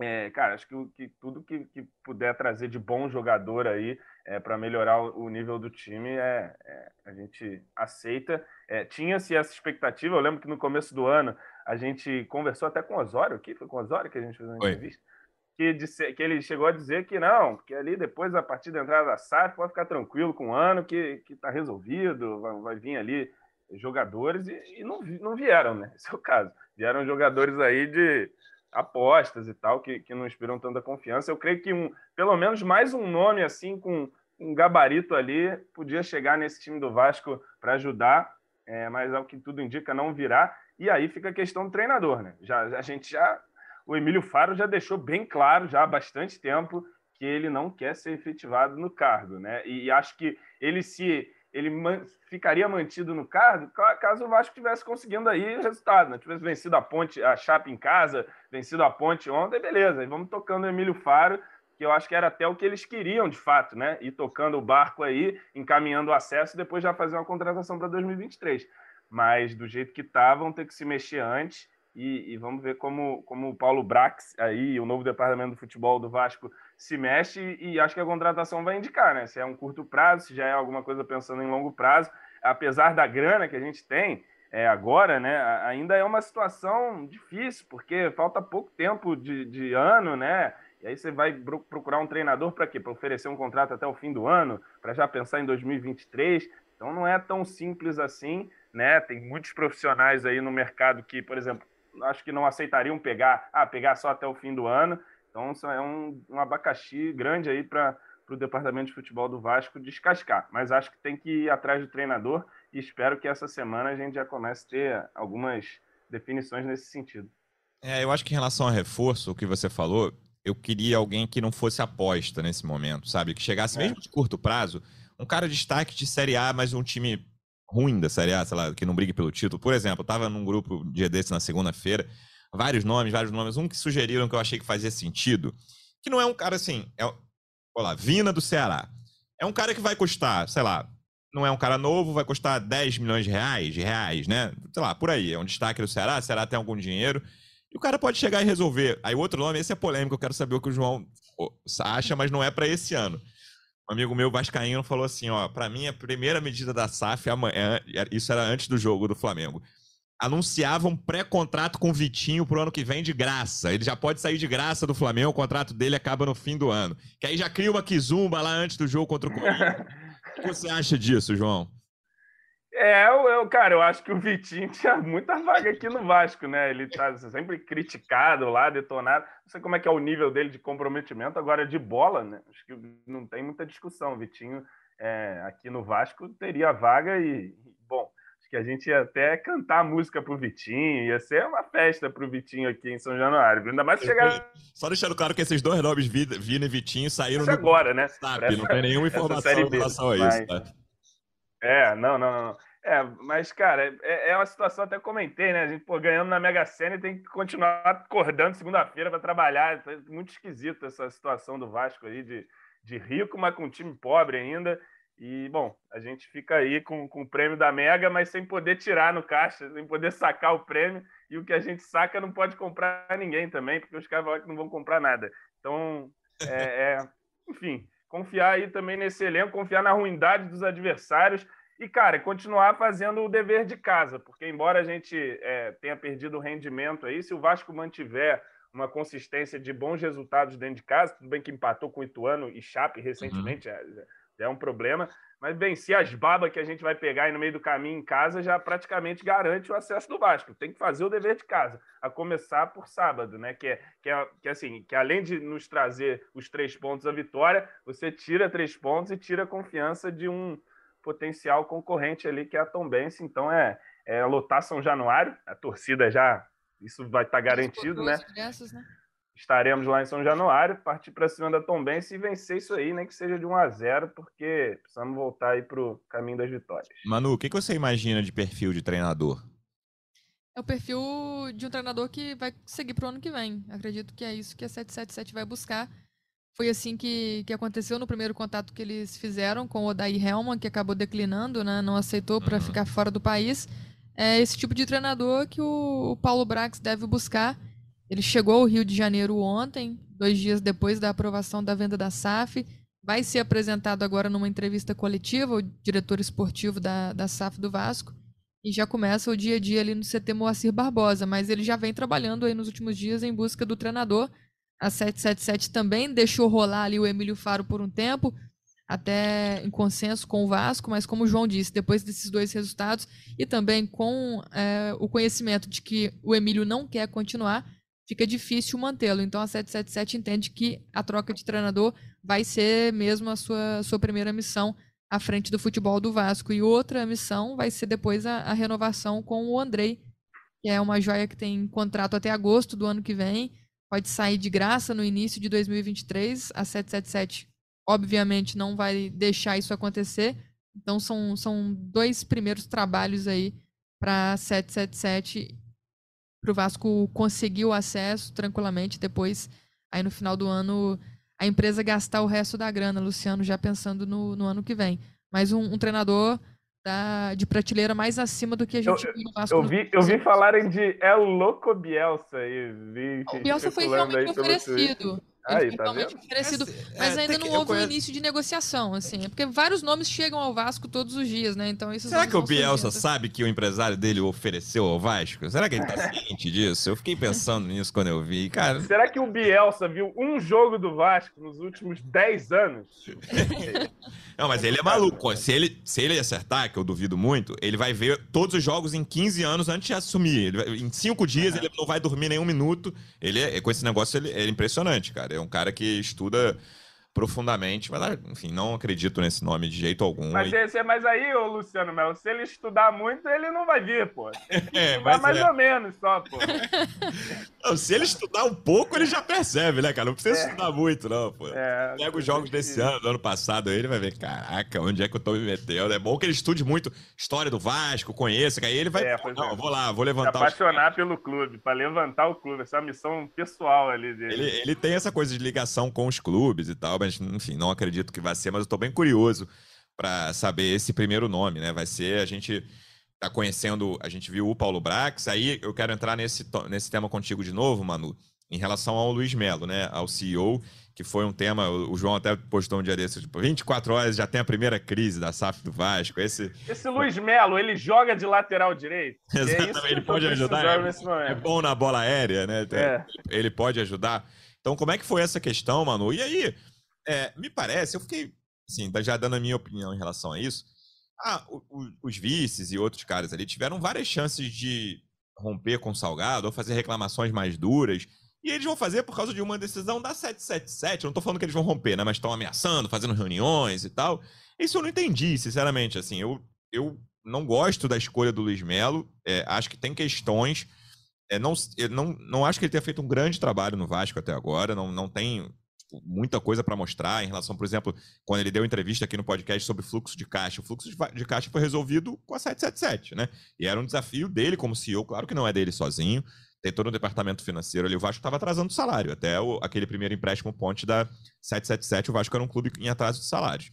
é, cara, acho que, que tudo que, que, puder trazer de bom jogador aí é, para melhorar o, o, nível do time, é, é a gente aceita. É, tinha-se essa expectativa, eu lembro que no começo do ano a gente conversou até com o Osório aqui, foi com o Osório que a gente fez uma entrevista que, disse, que ele chegou a dizer que não, que ali depois, a partir da entrada da SAF, pode ficar tranquilo com o ano, que está resolvido, vai, vai, vir ali jogadores, e, e, não, não vieram, né? (laughs) Esse é o caso. Vieram jogadores aí de apostas e tal, que, que não inspiram tanta confiança. Eu creio que um, pelo menos mais um nome assim, com um gabarito ali, podia chegar nesse time do Vasco para ajudar, é, mas ao que tudo indica, não virá. E aí fica a questão do treinador, né? Já, a gente já o Emílio Faro já deixou bem claro já há bastante tempo que ele não quer ser efetivado no cargo, né? E, acho que ele se ele ficaria mantido no cargo caso o Vasco tivesse conseguindo aí o resultado, né? Tivesse vencido a Ponte, a Chapa em casa, vencido a Ponte ontem, beleza. E vamos tocando o Emílio Faro, que eu acho que era até o que eles queriam de fato, né? E tocando o barco aí, encaminhando o acesso, depois já fazer uma contratação para 2023. Mas do jeito que tá, vão ter que se mexer antes e, e, vamos ver como, como o Paulo Brax, aí, o novo departamento do futebol do Vasco, se mexe e acho que a contratação vai indicar, né? Se é um curto prazo, se já é alguma coisa pensando em longo prazo. Apesar da grana que a gente tem é, agora, né? Ainda é uma situação difícil, porque falta pouco tempo de, de ano, né? E aí você vai procurar um treinador para quê? Para oferecer um contrato até o fim do ano, para já pensar em 2023. Então não é tão simples assim, né? Tem muitos profissionais aí no mercado que, por exemplo, acho que não aceitariam pegar, ah, pegar só até o fim do ano. Então, isso é um, um abacaxi grande aí para o departamento de futebol do Vasco descascar. Mas acho que tem que ir atrás do treinador e espero que essa semana a gente já comece a ter algumas definições nesse sentido. É, eu acho que em relação a reforço, o que você falou, eu queria alguém que não fosse aposta nesse momento, sabe? Que chegasse é. mesmo de curto prazo, um cara de destaque de Série A, mas um time ruim da Série A, sei lá, que não brigue pelo título. Por exemplo, eu tava num grupo dia desse na segunda-feira, vários nomes, vários nomes, um que sugeriram que eu achei que fazia sentido, que não é um cara assim, é, olha Vina do Ceará. É um cara que vai custar, sei lá, não é um cara novo, vai custar 10 milhões de reais, de reais, né? Sei lá, por aí, é um destaque do Ceará, o Ceará tem algum dinheiro, e o cara pode chegar e resolver. Aí outro nome, esse é polêmico, eu quero saber o que o João acha, mas não é para esse ano. Um amigo meu vascaíno falou assim, ó, para mim a primeira medida da SAF isso era antes do jogo do Flamengo. Anunciava um pré-contrato com o Vitinho pro ano que vem de graça. Ele já pode sair de graça do Flamengo, o contrato dele acaba no fim do ano. Que aí já cria uma kizumba lá antes do jogo contra o Corinthians. o que você acha disso, João? É, eu, eu, cara, eu acho que o Vitinho (laughs) tinha muita vaga aqui no Vasco, né? Ele tá sempre criticado lá, detonado. Não sei como é que é o nível dele de comprometimento, agora de bola, né? Acho que não tem muita discussão. O Vitinho é, aqui no Vasco teria vaga e, bom, acho que a gente ia até cantar a música pro Vitinho, ia ser uma festa pro Vitinho aqui em São Januário. Ainda mais chegar. Só deixando claro que esses dois nomes, Vina e Vitinho, saíram no... agora, né? Sabe, não tem nenhuma informação em relação a isso, tá? É, não, não, não. É, mas, cara, é, é uma situação, até comentei, né? A gente, pô, ganhando na Mega Sena e tem que continuar acordando segunda-feira para trabalhar. Tá muito esquisito essa situação do Vasco aí, de, de rico, mas com um time pobre ainda. E, bom, a gente fica aí com, com o prêmio da Mega, mas sem poder tirar no caixa, sem poder sacar o prêmio. E o que a gente saca não pode comprar ninguém também, porque os caras não vão comprar nada. Então, é, é, enfim, confiar aí também nesse elenco, confiar na ruindade dos adversários e, cara, continuar fazendo o dever de casa, porque embora a gente é, tenha perdido o rendimento aí, se o Vasco mantiver uma consistência de bons resultados dentro de casa, tudo bem que empatou com o Ituano e Chape recentemente, uhum. É, um problema, mas bem, se as babas que a gente vai pegar aí no meio do caminho em casa já praticamente garante o acesso do Vasco. Tem que fazer o dever de casa, a começar por sábado, né? Que é, que é, que é assim, que além de nos trazer os três pontos a vitória, você tira três pontos e tira a confiança de um potencial concorrente ali, que é a Tombense. Então é, é lotar São Januário, a torcida já, isso vai estar tá garantido, né? Ingressos, né? Estaremos lá em São Januário, partir para cima da Tombense e vencer isso aí, nem que seja de 1 a 0 porque precisamos voltar aí para o caminho das vitórias. Manu, o que, que você imagina de perfil de treinador? É o perfil de um treinador que vai seguir para o ano que vem. Acredito que é isso que a 777 vai buscar. Foi assim que, que aconteceu no primeiro contato que eles fizeram com o Odair Helman, que acabou declinando, né? não aceitou para uhum. ficar fora do país. É esse tipo de treinador que o, o Paulo Brax deve buscar. Ele chegou ao Rio de Janeiro ontem, dois dias depois da aprovação da venda da SAF. Vai ser apresentado agora numa entrevista coletiva, o diretor esportivo da, da SAF do Vasco. E já começa o dia a dia ali no CT Moacir Barbosa, mas ele já vem trabalhando aí nos últimos dias em busca do treinador a 777 também deixou rolar ali o Emílio Faro por um tempo, até em consenso com o Vasco, mas como o João disse, depois desses dois resultados e também com é, o conhecimento de que o Emílio não quer continuar, fica difícil mantê-lo. Então a 777 entende que a troca de treinador vai ser mesmo a sua, sua primeira missão à frente do futebol do Vasco. E outra missão vai ser depois a, a renovação com o Andrei, que é uma joia que tem contrato até agosto do ano que vem pode sair de graça no início de 2023. A 777, obviamente, não vai deixar isso acontecer. Então, são, são dois primeiros trabalhos aí para 777 para o Vasco conseguir o acesso tranquilamente. Depois, aí no final do ano, a empresa gastar o resto da grana. Luciano já pensando no, no ano que vem. Mas um, um treinador da, de prateleira mais acima do que a gente eu, viu no Vasco. Eu vi, eu vi falarem de El Loco Bielsa e vi. O Bielsa foi realmente oferecido. Aí, tá vendo? oferecido, mas é, ainda não houve o conheço... início de negociação, assim. É porque vários nomes chegam ao Vasco todos os dias, né? Então isso Será que o Bielsa sabe que o empresário dele ofereceu ao Vasco? Será que ele tá (laughs) ciente disso? Eu fiquei pensando nisso quando eu vi, cara. Será que o Bielsa viu um jogo do Vasco nos últimos 10 anos? (laughs) não, mas ele é maluco. Se ele, se ele acertar, que eu duvido muito, ele vai ver todos os jogos em 15 anos antes de assumir. Vai, em 5 dias ele não vai dormir nenhum minuto. Ele é, com esse negócio ele é impressionante, cara. É um cara que estuda profundamente, mas ah, enfim, não acredito nesse nome de jeito algum. Mas, e... esse, mas aí, ô Luciano Melo, se ele estudar muito, ele não vai vir, pô. (laughs) É, mas mais é. ou menos só, pô. (laughs) Não, se ele estudar um pouco, ele já percebe, né, cara? Não precisa é. estudar muito, não, pô. É, Pega os jogos desse ano, do ano passado, aí ele vai ver, caraca, onde é que eu tô me metendo? É bom que ele estude muito história do Vasco, conheça, que aí ele vai, é, não, é. vou lá, vou levantar... Se apaixonar os... pelo clube, para levantar o clube, essa é uma missão pessoal ali dele. Ele, ele tem essa coisa de ligação com os clubes e tal, mas, enfim, não acredito que vai ser, mas eu estou bem curioso para saber esse primeiro nome, né? Vai ser, a gente tá conhecendo, a gente viu o Paulo Brax, aí eu quero entrar nesse, nesse tema contigo de novo, Manu, em relação ao Luiz Melo, né? Ao CEO, que foi um tema, o João até postou um dia desse, tipo, 24 horas já tem a primeira crise da SAF do Vasco. Esse, Esse Luiz Melo, ele joga de lateral direito. (laughs) Exatamente, é ele pode ajudar. É, é bom na bola aérea, né? É. Ele pode ajudar. Então, como é que foi essa questão, Manu? E aí, é, me parece, eu fiquei, assim, já dando a minha opinião em relação a isso. Ah, o, o, os vices e outros caras ali tiveram várias chances de romper com o Salgado ou fazer reclamações mais duras. E eles vão fazer por causa de uma decisão da 777. Eu não tô falando que eles vão romper, né? Mas estão ameaçando, fazendo reuniões e tal. Isso eu não entendi, sinceramente. Assim, eu, eu não gosto da escolha do Luiz Melo. É, acho que tem questões. É, não, não, não acho que ele tenha feito um grande trabalho no Vasco até agora. Não, não tem muita coisa para mostrar em relação, por exemplo, quando ele deu entrevista aqui no podcast sobre fluxo de caixa. O fluxo de caixa foi resolvido com a 777, né? E era um desafio dele como CEO, claro que não é dele sozinho, tem todo o departamento financeiro ali. O Vasco estava atrasando o salário. Até o, aquele primeiro empréstimo ponte da 777, o Vasco era um clube em atraso de salários.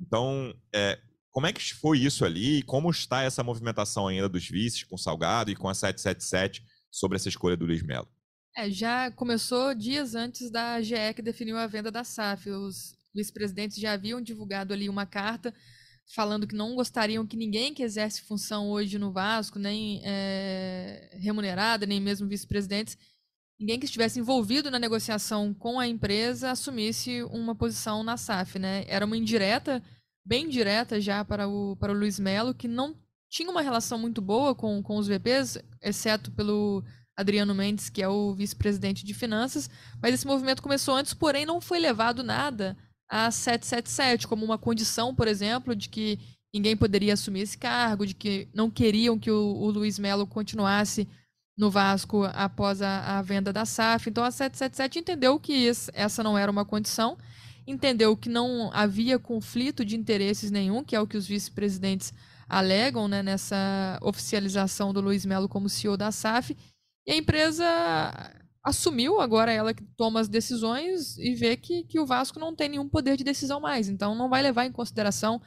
Então, é, como é que foi isso ali? Como está essa movimentação ainda dos vices com o Salgado e com a 777 sobre essa escolha do Luiz Melo? É, já começou dias antes da GE que definiu a venda da SAF. Os vice-presidentes já haviam divulgado ali uma carta falando que não gostariam que ninguém que exerce função hoje no Vasco, nem é, remunerada, nem mesmo vice-presidentes, ninguém que estivesse envolvido na negociação com a empresa assumisse uma posição na SAF. Né? Era uma indireta, bem direta já para o, para o Luiz Melo, que não tinha uma relação muito boa com, com os VPs, exceto pelo Adriano Mendes, que é o vice-presidente de finanças, mas esse movimento começou antes, porém não foi levado nada a 777, como uma condição, por exemplo, de que ninguém poderia assumir esse cargo, de que não queriam que o, o Luiz Melo continuasse no Vasco após a, a, venda da SAF. Então a 777 entendeu que essa não era uma condição, entendeu que não havia conflito de interesses nenhum, que é o que os vice-presidentes alegam né, nessa oficialização do Luiz Melo como CEO da SAF, e a empresa assumiu, agora ela que toma as decisões e vê que, que o Vasco não tem nenhum poder de decisão mais. Então não vai levar em consideração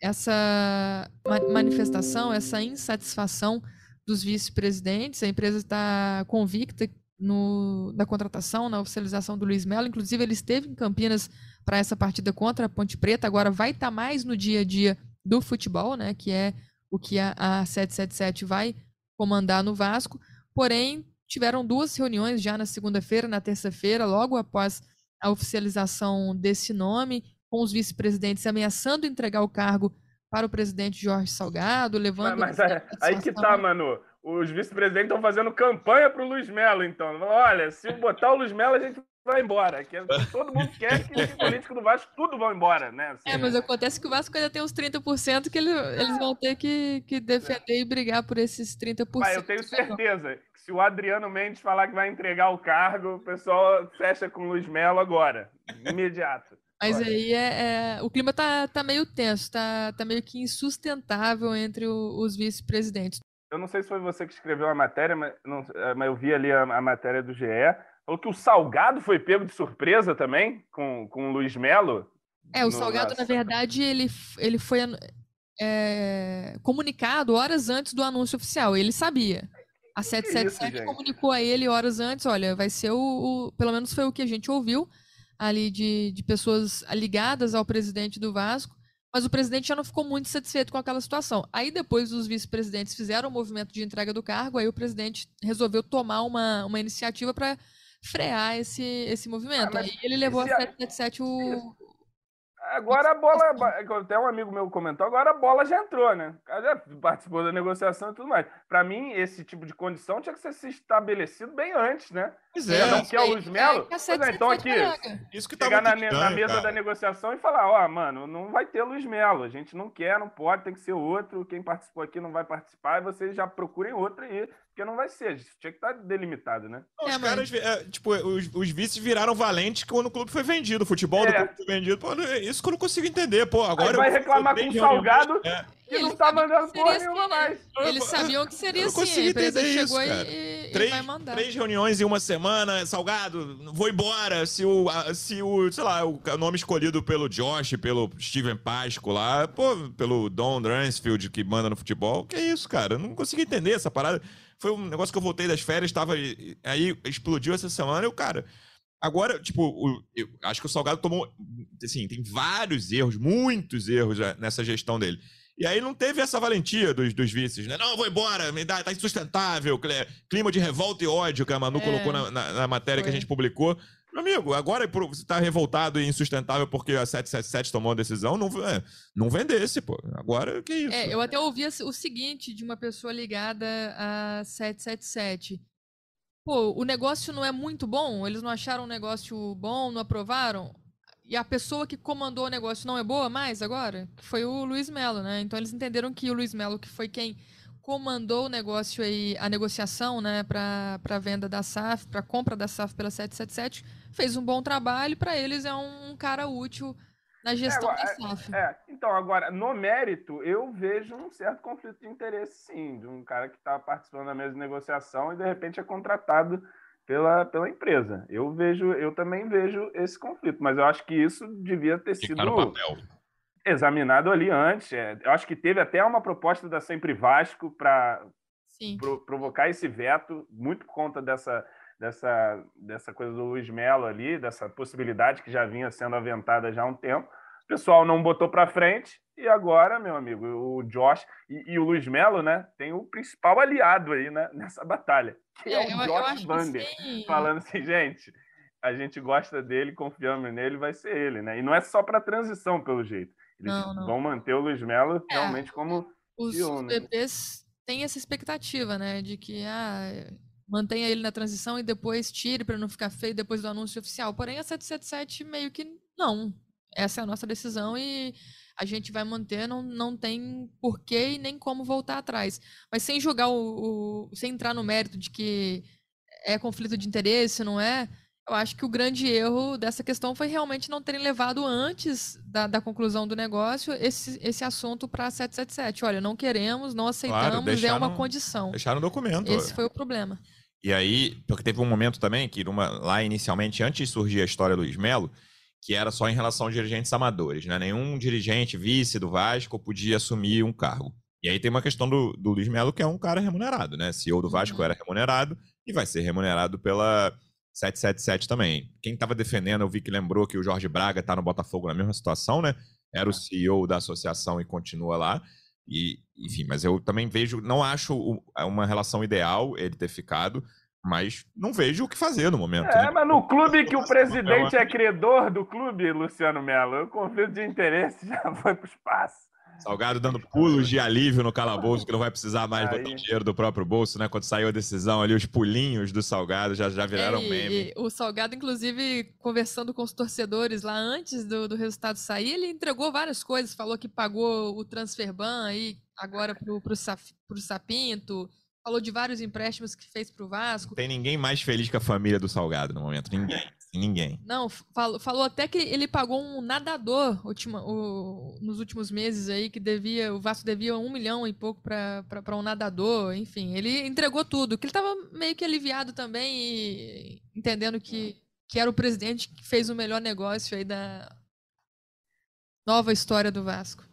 essa manifestação, essa insatisfação dos vice-presidentes. A empresa está convicta no, na contratação, na oficialização do Luiz Melo. Inclusive, ele esteve em Campinas para essa partida contra a Ponte Preta. Agora vai estar tá mais no dia a dia do futebol, né? Que é o que a, a 777 vai comandar no Vasco. Porém, tiveram duas reuniões já na segunda-feira, na terça-feira, logo após a oficialização desse nome, com os vice-presidentes ameaçando entregar o cargo para o presidente Jorge Salgado, levando. Mas, mas aí que tá, Manu. Os vice-presidentes estão fazendo campanha para o Luiz Melo, então. Olha, se botar o Luiz Melo, a gente vai embora. Que (laughs) todo mundo quer que os políticos do Vasco tudo vão embora, né? Assim, é, mas acontece que o Vasco ainda tem uns 30% que ele, eles vão ter que, que defender e brigar por esses 30%. Mas eu tenho certeza se o Adriano Mendes falar que vai entregar o cargo, o pessoal fecha com o Luiz Melo agora, imediato. Mas Olha. aí é, é, o clima tá, tá meio tenso, tá, tá meio que insustentável entre o, os vice-presidentes. Eu não sei se foi você que escreveu a matéria, mas, não, é, mas eu vi ali a, a matéria do GE Falou que o Salgado foi pego de surpresa também com, com o Luiz Melo. É, o Salgado, na... na verdade, ele, ele foi é, comunicado horas antes do anúncio oficial. Ele sabia. A 777 isso, comunicou a ele horas antes, olha, vai ser o, o, Pelo menos foi o que a gente ouviu ali de, de pessoas ligadas ao presidente do Vasco, mas o presidente já não ficou muito satisfeito com aquela situação. Aí depois os vice-presidentes fizeram o movimento de entrega do cargo, aí o presidente resolveu tomar uma, uma iniciativa para frear esse, esse movimento. Ah, Aí ele levou a 777 o. Agora a bola. Até um amigo meu comentou, agora a bola já entrou, né? O cara já participou da negociação e tudo mais. Para mim, esse tipo de condição tinha que ser se estabelecido bem antes, né? Pois é. Não quer o Luiz Melo? Pois é, então aqui. Isso que chegar na, na, mesa cara. da negociação e falar: ó, oh, mano, não vai ter Luiz Melo. A gente não quer, não pode, tem que ser outro. Quem participou aqui não vai participar e vocês já procurem outro aí porque não vai ser. Tinha que estar tá delimitado, né? Não, é, os caras, é, tipo, os, os vices viraram valentes quando o clube foi vendido. O futebol é. do clube foi vendido. Pô, é isso que eu não consigo entender. Pô, agora. Aí vai reclamar com o Salgado é. e não tá mandando porra nenhuma mais. Eles sabiam que seria assim. A empresa chegou isso, e, três, e vai mandar. Três reuniões em uma semana. Salgado, vou embora. Se o, se o sei lá, o nome escolhido pelo Josh, pelo Steven Pasco lá, pô, pelo Don Dransfield que manda no futebol. Que é isso, cara? Eu não consigo entender essa parada. Foi um negócio que eu voltei das férias, estava aí explodiu essa semana e o cara. Agora, tipo, o, eu acho que o Salgado tomou. Assim, tem vários erros, muitos erros né, nessa gestão dele. E aí não teve essa valentia dos, dos vices, né? Não, eu vou embora, me dá, tá insustentável, clima de revolta e ódio que a Manu é, colocou na, na, na matéria foi. que a gente publicou. Meu amigo, agora você tá revoltado e insustentável porque a 777 tomou uma decisão, não, é, não vendesse, pô. Agora, que isso? É, eu até ouvi o seguinte de uma pessoa ligada a 777. Pô, o negócio não é muito bom? Eles não acharam o negócio bom, não aprovaram? E a pessoa que comandou o negócio não é boa mais agora? Foi o Luiz Melo, né? Então eles entenderam que o Luiz Melo, que foi quem comandou o negócio aí, a negociação, né, para a venda da SAF, para a compra da SAF pela 777, fez um bom trabalho, para eles é um cara útil na gestão é, agora, da SAF. É, é, então, agora, no mérito, eu vejo um certo conflito de interesse, sim, de um cara que está participando da mesma negociação e de repente é contratado pela, pela empresa. Eu vejo, eu também vejo esse conflito, mas eu acho que isso devia ter sido examinado ali antes. É, eu acho que teve até uma proposta da Sempre Vasco para pro, provocar esse veto, muito por conta dessa, dessa, dessa coisa do Luiz Melo ali, dessa possibilidade que já vinha sendo aventada já há um tempo. O pessoal não botou para frente e agora, meu amigo, o Josh e, e o Luiz Melo, né, tem o principal aliado aí né, nessa batalha, que é, é o Josh Vander, falando assim, gente, a gente gosta dele, confiamos nele, vai ser ele, né? E não é só para transição, pelo jeito. Eles não, não. vão manter o Luiz Melo é, realmente como os, CEO, né? bebês têm essa expectativa, né, de que ah, mantenha ele na transição e depois tire para não ficar feio depois do anúncio oficial. Porém, a 777 meio que não essa é a nossa decisão e a gente vai manter, não, não tem porquê e nem como voltar atrás. Mas sem jogar o, o, sem entrar no mérito de que é conflito de interesse, não é? Eu acho que o grande erro dessa questão foi realmente não terem levado antes da, da conclusão do negócio esse, esse assunto para 777. Olha, não queremos, não aceitamos, claro, é uma condição. Deixaram o documento. Esse foi o problema. E aí, porque teve um momento também que numa, lá inicialmente, antes de surgir a história do Luiz Melo, que era só em relação a dirigentes amadores, né? Nenhum dirigente vice do Vasco podia assumir um cargo. E aí tem uma questão do, do Luiz Melo, que é um cara remunerado, né? CEO do Vasco uhum. era remunerado e vai ser remunerado pela 777 também. Quem estava defendendo, eu vi que lembrou que o Jorge Braga está no Botafogo na mesma situação, né? Era o CEO da associação e continua lá. E, enfim, mas eu também vejo, não acho uma relação ideal ele ter ficado mas não vejo o que fazer no momento. É, né? mas no clube que o presidente é credor do clube, Luciano Melo, o conflito de interesse (laughs) já foi para o espaço. Salgado dando pulos de alívio no calabouço, que não vai precisar mais Aí. botar dinheiro do próprio bolso, né? Quando saiu a decisão ali, os pulinhos do Salgado já, já viraram é, meme. o Salgado, inclusive, conversando com os torcedores lá antes do, do resultado sair, ele entregou várias coisas, falou que pagou o transfer ban aí agora pro, pro, pro Sapinto, falou de vários empréstimos que fez para o Vasco. Tem ninguém mais feliz que a família do Salgado no momento. Ninguém. Ninguém. Não, falou, falou até que ele pagou um nadador ultima, o, nos últimos meses aí, que devia, o Vasco devia um milhão e pouco para um nadador, enfim. Ele entregou tudo, que ele estava meio que aliviado também e entendendo que, que era o presidente que fez o melhor negócio aí da nova história do Vasco.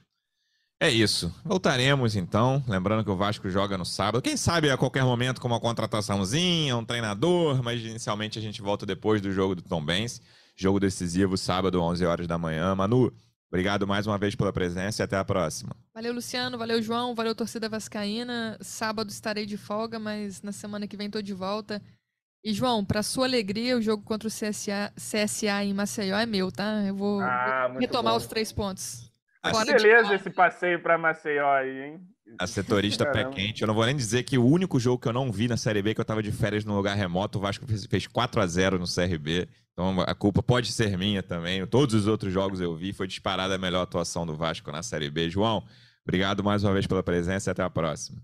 É isso. Voltaremos então. Lembrando que o Vasco joga no sábado. Quem sabe a qualquer momento com uma contrataçãozinha, um treinador, mas inicialmente a gente volta depois do jogo do Tom Benz. Jogo decisivo, sábado, 11 horas da manhã. Manu, obrigado mais uma vez pela presença e até a próxima. Valeu, Luciano. Valeu, João. Valeu, torcida vascaína. Sábado estarei de folga, mas na semana que vem estou de volta. E, João, para sua alegria, o jogo contra o CSA, CSA em Maceió é meu, tá? Eu vou, ah, vou retomar bom. os três pontos. Fora beleza esse passeio para Maceió aí, hein? A setorista pé quente. Eu não vou nem dizer que o único jogo que eu não vi na Série B, que eu tava de férias num lugar remoto, o Vasco fez 4 a 0 no CRB. Então a culpa pode ser minha também. Todos os outros jogos eu vi. Foi disparada a melhor atuação do Vasco na Série B. João, obrigado mais uma vez pela presença e até a próxima.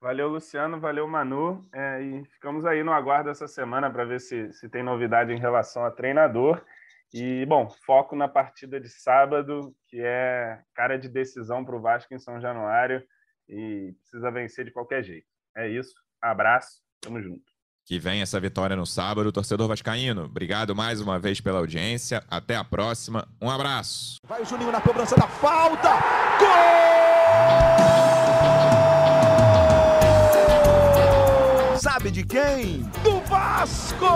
Valeu, Luciano. Valeu, Manu. É, e ficamos aí no aguardo essa semana para ver se, se tem novidade em relação a treinador. E, bom, foco na partida de sábado, que é cara de decisão para o Vasco em São Januário e precisa vencer de qualquer jeito. É isso. Abraço. Tamo junto. Que vem essa vitória no sábado, torcedor vascaíno. Obrigado mais uma vez pela audiência. Até a próxima. Um abraço. Vai o Juninho na cobrança da falta. Gol! Sabe de quem? Do Vasco!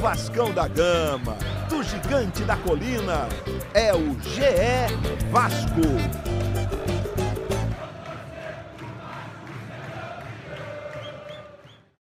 Vascão da Gama, do Gigante da Colina. É o GE Vasco.